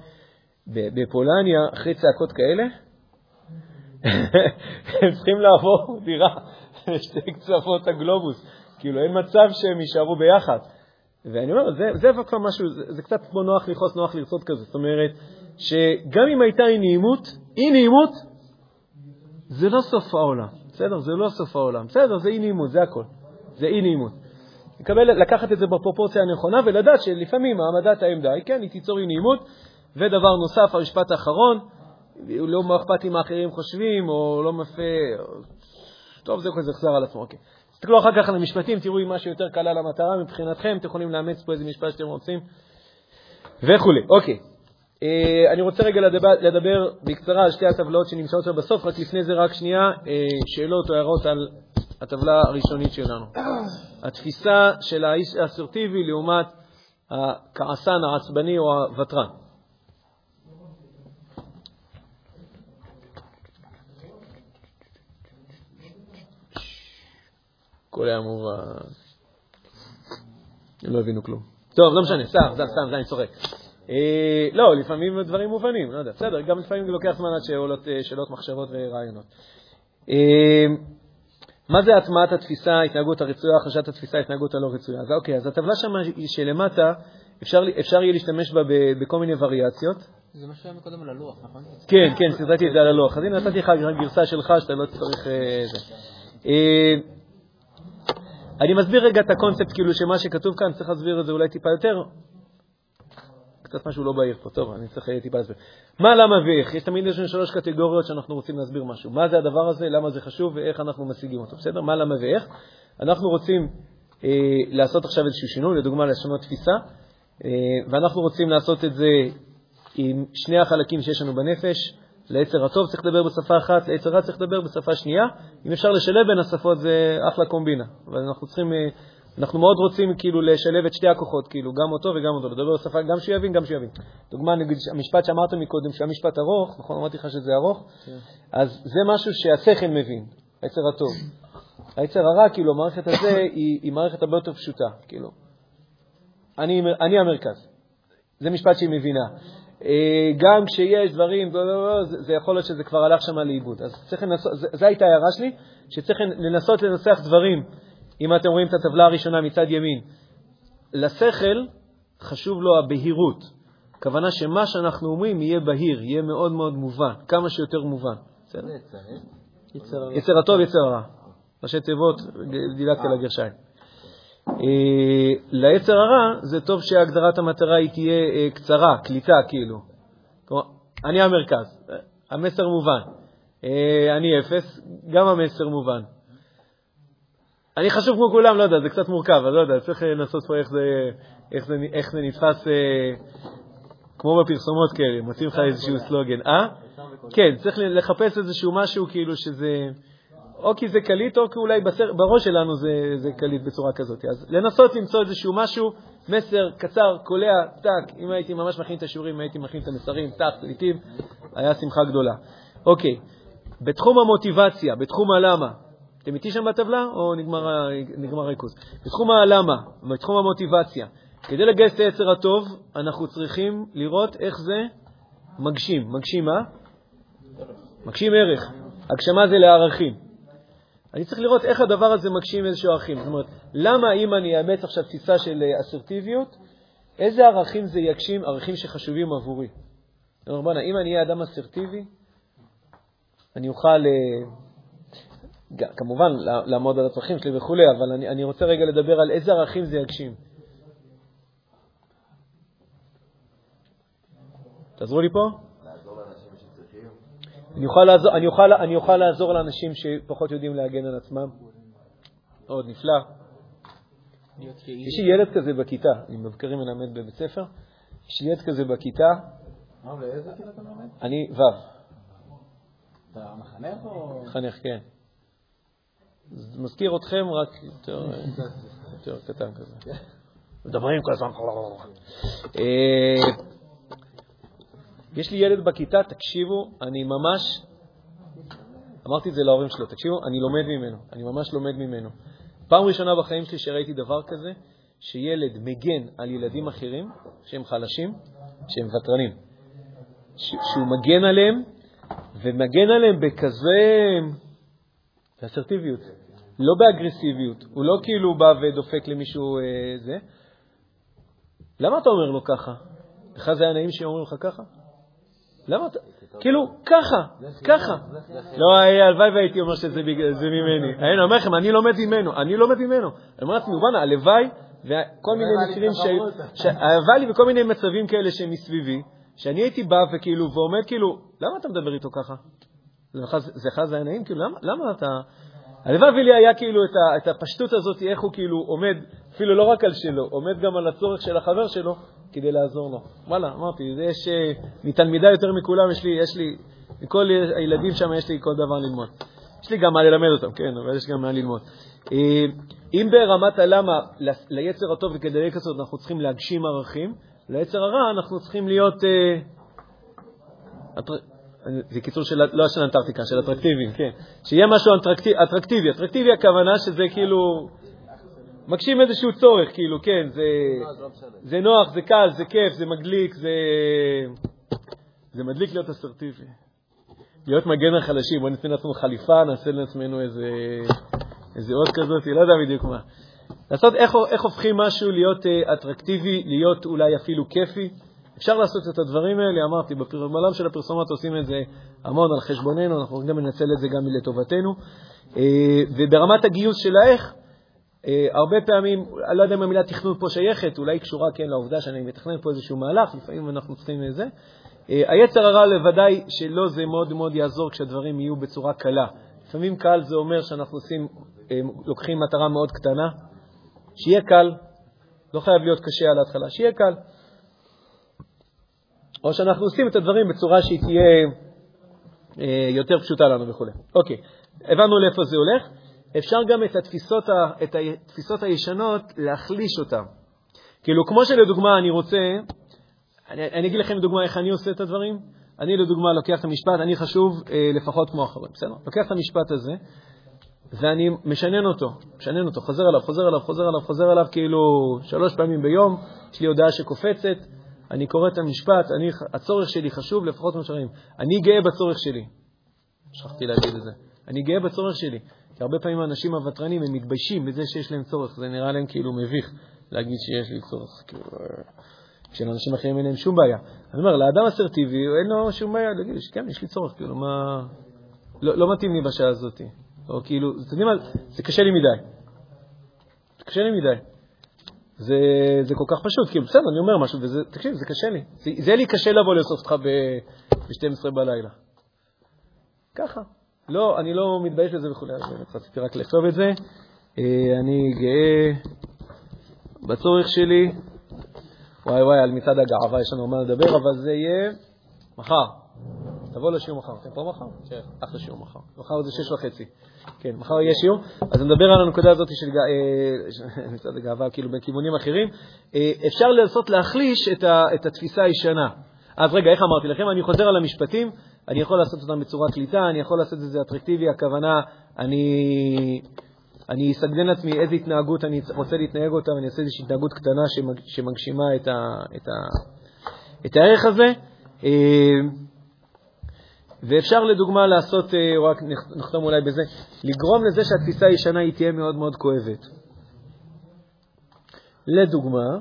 בפולניה, אחרי צעקות כאלה, הם צריכים לעבור דירה לשתי קצוות הגלובוס. כאילו, אין מצב שהם יישארו ביחד. ואני אומר, זה, זה כבר משהו, זה, זה קצת כמו נוח לכעוס, נוח לרצות כזה. זאת אומרת, שגם אם הייתה אי נעימות, אי נעימות זה לא סוף העולם, בסדר? זה לא סוף העולם. בסדר, זה אי נעימות, זה הכול. זה אי נעימות. לקבל, לקחת את זה בפרופורציה הנכונה ולדעת שלפעמים העמדת העמדה היא כן, היא תיצור אי נעימות. ודבר נוסף, המשפט האחרון, לא מה אכפת אם האחרים חושבים או לא מפה, טוב, זה כזה יחזר על עצמו, אוקיי. תסתכלו אחר כך על המשפטים, תראו אם משהו יותר קל על המטרה מבחינתכם, אתם יכולים לאמץ פה איזה משפט שאתם רוצים וכולי. אוקיי. אה, אני רוצה רגע לדבר, לדבר בקצרה על שתי הטבלאות שנמצאות שם בסוף, רק לפני זה רק שנייה, אה, שאלות או הערות על הטבלה הראשונית שלנו. התפיסה של האיש האסרטיבי לעומת הכעסן, העצבני או הוותרן. הכל היה מובן. הם לא הבינו כלום. טוב, לא משנה, סתם, סתם, סתם, אני צוחק. אה, לא, לפעמים דברים מובנים, לא יודע, בסדר, גם לפעמים לוקח זמן עד שעולות אה, שאלות, מחשבות ורעיונות. אה, מה זה הטמעת התפיסה, ההתנהגות הרצויה, החשת התפיסה, ההתנהגות הלא רצויה? אז אוקיי, אז הטבלה שם שלמטה, אפשר, אפשר יהיה להשתמש בה בכל מיני וריאציות. זה מה שהיה מקודם על הלוח, נכון? כן, כן, סרטטתי את זה על הלוח. אז הנה נתתי לך גרסה שלך שאתה לא צריך... אני מסביר רגע את הקונספט, כאילו שמה שכתוב כאן, צריך להסביר את זה אולי טיפה יותר. קצת משהו לא בהיר פה, טוב, אני צריך טיפה להסביר. מה, למה ואיך? יש תמיד יש שלוש קטגוריות שאנחנו רוצים להסביר משהו. מה זה הדבר הזה, למה זה חשוב ואיך אנחנו משיגים אותו, בסדר? מה, למה ואיך? אנחנו רוצים אה, לעשות עכשיו איזשהו שינוי, לדוגמה לשנות תפיסה, אה, ואנחנו רוצים לעשות את זה עם שני החלקים שיש לנו בנפש, ליצר הטוב צריך לדבר בשפה אחת, ליצר רע צריך לדבר בשפה שנייה. אם אפשר לשלב בין השפות זה אחלה קומבינה, אבל אנחנו צריכים, אה, אנחנו מאוד רוצים כאילו לשלב את שתי הכוחות, כאילו גם אותו וגם אותו, לדבר בשפה, גם שהוא יבין, גם שהוא יבין. דוגמה, נגיד, המשפט שאמרת מקודם, שהמשפט ארוך, נכון, אמרתי לך שזה ארוך, כן. אז זה משהו שהשכל מבין, היצר הטוב. היצר הרע, כאילו, המערכת הזה היא, היא מערכת הרבה יותר פשוטה, כאילו. אני, אני המרכז. זה משפט שהיא מבינה. אה, גם כשיש דברים, זה, יכול להיות שזה כבר הלך שם לאיבוד. אז צריך לנסות, זו הייתה ההערה שלי, שצריך לנסות לנסח דברים, אם אתם רואים את הטבלה הראשונה מצד ימין. לשכל חשוב לו הבהירות. הכוונה שמה שאנחנו אומרים יהיה בהיר, יהיה מאוד מאוד מובן, כמה שיותר מובן. יצר הטוב, יצר הרע. ראשי תיבות, דילגתי. אה, ליצר הרע זה טוב שהגדרת המטרה היא תהיה אה, קצרה, קליטה כאילו. כלומר, אני המרכז, המסר מובן. אה, אני אפס, גם המסר מובן. אני חשוב כמו כולם, לא יודע, זה קצת מורכב, אז לא יודע, צריך לנסות פה איך זה, איך זה, איך זה נתפס, אה, כמו בפרסומות כאלה, מוצאים לך איזשהו סלוגן. אה? כן, צריך לחפש איזשהו משהו כאילו שזה... או כי זה קליט, או כי אולי בסר, בראש שלנו זה, זה קליט בצורה כזאת. אז לנסות למצוא איזשהו משהו, מסר קצר, קולע, טק. אם הייתי ממש מכין את השיעורים, הייתי מכין את המסרים, טק, קליטים, היה שמחה גדולה. אוקיי, בתחום המוטיבציה, בתחום הלמה, אתם איתי שם בטבלה, או נגמר, נגמר הריכוז? בתחום הלמה, בתחום המוטיבציה, כדי לגייס את היצר הטוב, אנחנו צריכים לראות איך זה מגשים. מגשים מה? מגשים ערך. הגשמה זה לערכים. אני צריך לראות איך הדבר הזה מגשים איזשהו ערכים. זאת אומרת, למה אם אני אאמץ עכשיו תפיסה של אה, אסרטיביות, איזה ערכים זה יגשים, ערכים שחשובים עבורי? בוא'נה, אם אני אהיה אדם אסרטיבי, אני אוכל, אה, כמובן, לעמוד על הצרכים שלי וכולי, אבל אני, אני רוצה רגע לדבר על איזה ערכים זה יגשים. תעזרו לי פה. אני אוכל, לעזור, אני, אוכל, אני אוכל לעזור לאנשים שפחות יודעים להגן על עצמם. מאוד נפלא. יש לי ילד כזה בכיתה, אני מבקרים מלמד בבית ספר, יש לי ילד כזה בכיתה. מה, באיזה כיתה אתה מלמד? אני ו'. אתה מחנך או... מחנך, כן. זה מזכיר אתכם רק יותר, יותר קטן כזה. מדברים כל הזמן. יש לי ילד בכיתה, תקשיבו, אני ממש, אמרתי את זה להורים שלו, תקשיבו, אני לומד ממנו, אני ממש לומד ממנו. פעם ראשונה בחיים שלי שראיתי דבר כזה, שילד מגן על ילדים אחרים שהם חלשים, שהם ותרנים, שהוא מגן עליהם, ומגן עליהם בכזה אסרטיביות, לא באגרסיביות, הוא לא כאילו בא ודופק למישהו אה, זה. למה אתה אומר לו ככה? לך זה היה נעים שאומרים לך ככה? למה אתה... כאילו, ככה, ככה. לא, הלוואי והייתי אומר שזה ממני. אני אומר לכם, אני לומד ממנו, אני לומד ממנו. אני אומר לעצמי, וואנה, הלוואי וכל מיני מקרים ש... הלוואי לי וכל מיני מצבים כאלה שמסביבי, שאני הייתי בא וכאילו, ועומד כאילו, למה אתה מדבר איתו ככה? זה לך זה היה נעים? כאילו, למה אתה... הלוואי לי היה כאילו את הפשטות הזאת, איך הוא כאילו עומד, אפילו לא רק על שלו, עומד גם על הצורך של החבר שלו, כדי לעזור לו. וואלה, אמרתי, יש, אה, מתלמידה יותר מכולם, יש לי, יש לי, מכל הילדים שם יש לי כל דבר ללמוד. יש לי גם מה ללמד אותם, כן, אבל יש גם מה ללמוד. אה, אם ברמת הלמה, ליצר הטוב וכדי כזאת אנחנו צריכים להגשים ערכים, ליצר הרע אנחנו צריכים להיות, אה, זה קיצור של, לא של אנטארקטיקה, של אטרקטיביים, כן. שיהיה משהו אטרקטיבי. אטרקטיבי הכוונה שזה כאילו מגשים איזשהו צורך, כאילו, כן, זה, זה נוח, זה קל, זה כיף, זה מדליק, זה, זה מדליק להיות אסרטיבי. להיות מגן החלשים, בוא ניתן לעצמנו חליפה, נעשה לעצמנו איזה, איזה אות כזאת, לא יודע בדיוק מה. לעשות איך, איך הופכים משהו להיות uh, אטרקטיבי, להיות אולי אפילו כיפי. אפשר לעשות את הדברים האלה, אמרתי, בעולם של הפרסומות עושים את זה המון על חשבוננו, אנחנו גם ננצל את זה גם לטובתנו. Uh, וברמת הגיוס של האיך, אה, הרבה פעמים, אני לא יודע אם המילה תכנון פה שייכת, אולי קשורה כן לעובדה שאני מתכנן פה איזשהו מהלך, לפעמים אנחנו צריכים איזה. אה, היצר הרע לוודאי שלא זה מאוד מאוד יעזור כשהדברים יהיו בצורה קלה. לפעמים קל זה אומר שאנחנו עושים, אה, לוקחים מטרה מאוד קטנה, שיהיה קל, לא חייב להיות קשה על ההתחלה, שיהיה קל. או שאנחנו עושים את הדברים בצורה שהיא תהיה יותר פשוטה לנו וכו'. אוקיי, הבנו לאיפה זה הולך. אפשר גם את התפיסות, ה, את התפיסות הישנות להחליש אותן. כאילו, כמו שלדוגמה אני רוצה, אני, אני אגיד לכם לדוגמה איך אני עושה את הדברים. אני לדוגמה לוקח את המשפט, אני חשוב אה, לפחות כמו אחרים, בסדר? לוקח את המשפט הזה ואני משנן אותו, משנן אותו, חוזר עליו, חוזר עליו, חוזר עליו, חוזר עליו כאילו שלוש פעמים ביום, יש לי הודעה שקופצת, אני קורא את המשפט, אני, הצורך שלי חשוב לפחות כמו שראים. אני גאה בצורך שלי. שכחתי להגיד את זה. אני גאה בצורך שלי. הרבה פעמים האנשים הוותרנים, הם מתביישים בזה שיש להם צורך. זה נראה להם כאילו מביך להגיד שיש לי צורך. כאילו, כשלאנשים אחרים אין להם שום בעיה. אני אומר, לאדם אסרטיבי אין לו שום בעיה להגיד, כן, יש לי צורך, כאילו, מה... לא, לא מתאים לי בשעה הזאת. או כאילו, אתם יודעים מה, זה קשה לי מדי. זה קשה לי מדי. זה, זה כל כך פשוט, כאילו, בסדר, אני אומר משהו, וזה, תקשיב, זה קשה לי. זה, זה לי קשה לבוא לאסוף אותך ב-12 בלילה. ככה. לא, אני לא מתבייש בזה וכולי, אז רציתי רק לכתוב את זה. אה, אני גאה בצורך שלי. וואי וואי, על מצעד הגאווה יש לנו מה לדבר, אבל זה יהיה מחר. תבוא לשיעור מחר. אתם פה מחר? כן. אחלה שיעור מחר. מחר זה שש וחצי. כן, מחר יהיה שיעור. אז נדבר על הנקודה הזאת של אה, מצעד הגאווה, כאילו בכיוונים אחרים. אה, אפשר לנסות להחליש את התפיסה הישנה. אז רגע, איך אמרתי לכם? אני חוזר על המשפטים. אני יכול לעשות אותם בצורה קליטה, אני יכול לעשות את זה אטרקטיבי, הכוונה, אני, אני אסגנן לעצמי איזו התנהגות אני רוצה להתנהג אותה, ואני אעשה איזושהי התנהגות קטנה שמג, שמגשימה את, ה, את, ה, את הערך הזה. אה, ואפשר לדוגמה לעשות, אה, רק נחתום אולי בזה, לגרום לזה שהתפיסה הישנה היא תהיה מאוד מאוד כואבת. לדוגמה,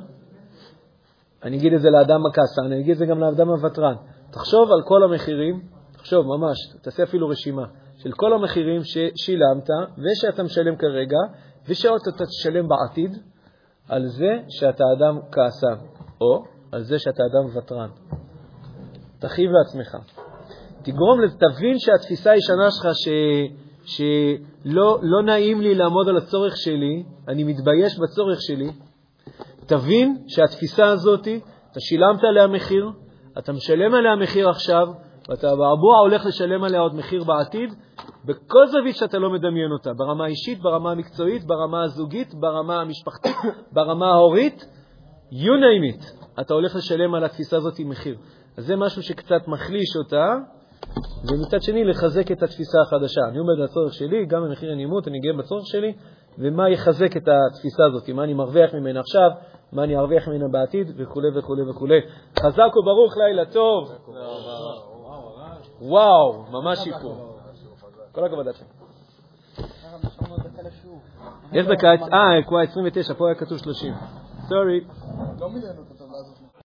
אני אגיד את זה לאדם הקסר, אני אגיד את זה גם לאדם הוותרן. תחשוב על כל המחירים, תחשוב ממש, תעשה אפילו רשימה של כל המחירים ששילמת ושאתה משלם כרגע ושעוד אתה תשלם בעתיד על זה שאתה אדם כעסן, או על זה שאתה אדם ותרן. תכאיב לעצמך. תגרום תבין שהתפיסה הישנה שלך ש, שלא לא נעים לי לעמוד על הצורך שלי, אני מתבייש בצורך שלי, תבין שהתפיסה הזאת, אתה שילמת עליה מחיר, אתה משלם עליה מחיר עכשיו, ואתה באבוע הולך לשלם עליה עוד מחיר בעתיד, בכל זווית שאתה לא מדמיין אותה, ברמה האישית, ברמה המקצועית, ברמה הזוגית, ברמה המשפחתית, ברמה ההורית, you name it, אתה הולך לשלם על התפיסה הזאת מחיר. אז זה משהו שקצת מחליש אותה, ומצד שני לחזק את התפיסה החדשה. אני עומד על הצורך שלי, גם במחיר הנימות, אני גאה בצורך שלי, ומה יחזק את התפיסה הזאת, מה אני מרוויח ממנה עכשיו, מה אני ארוויח ממנה בעתיד, וכו' וכו' וכו'. חזק וברוך, לילה טוב. וואו, ממש שיפור. כל הכבוד לכם. איך דקה? אה, כבר 29, פה היה כתוב 30. סורי. לא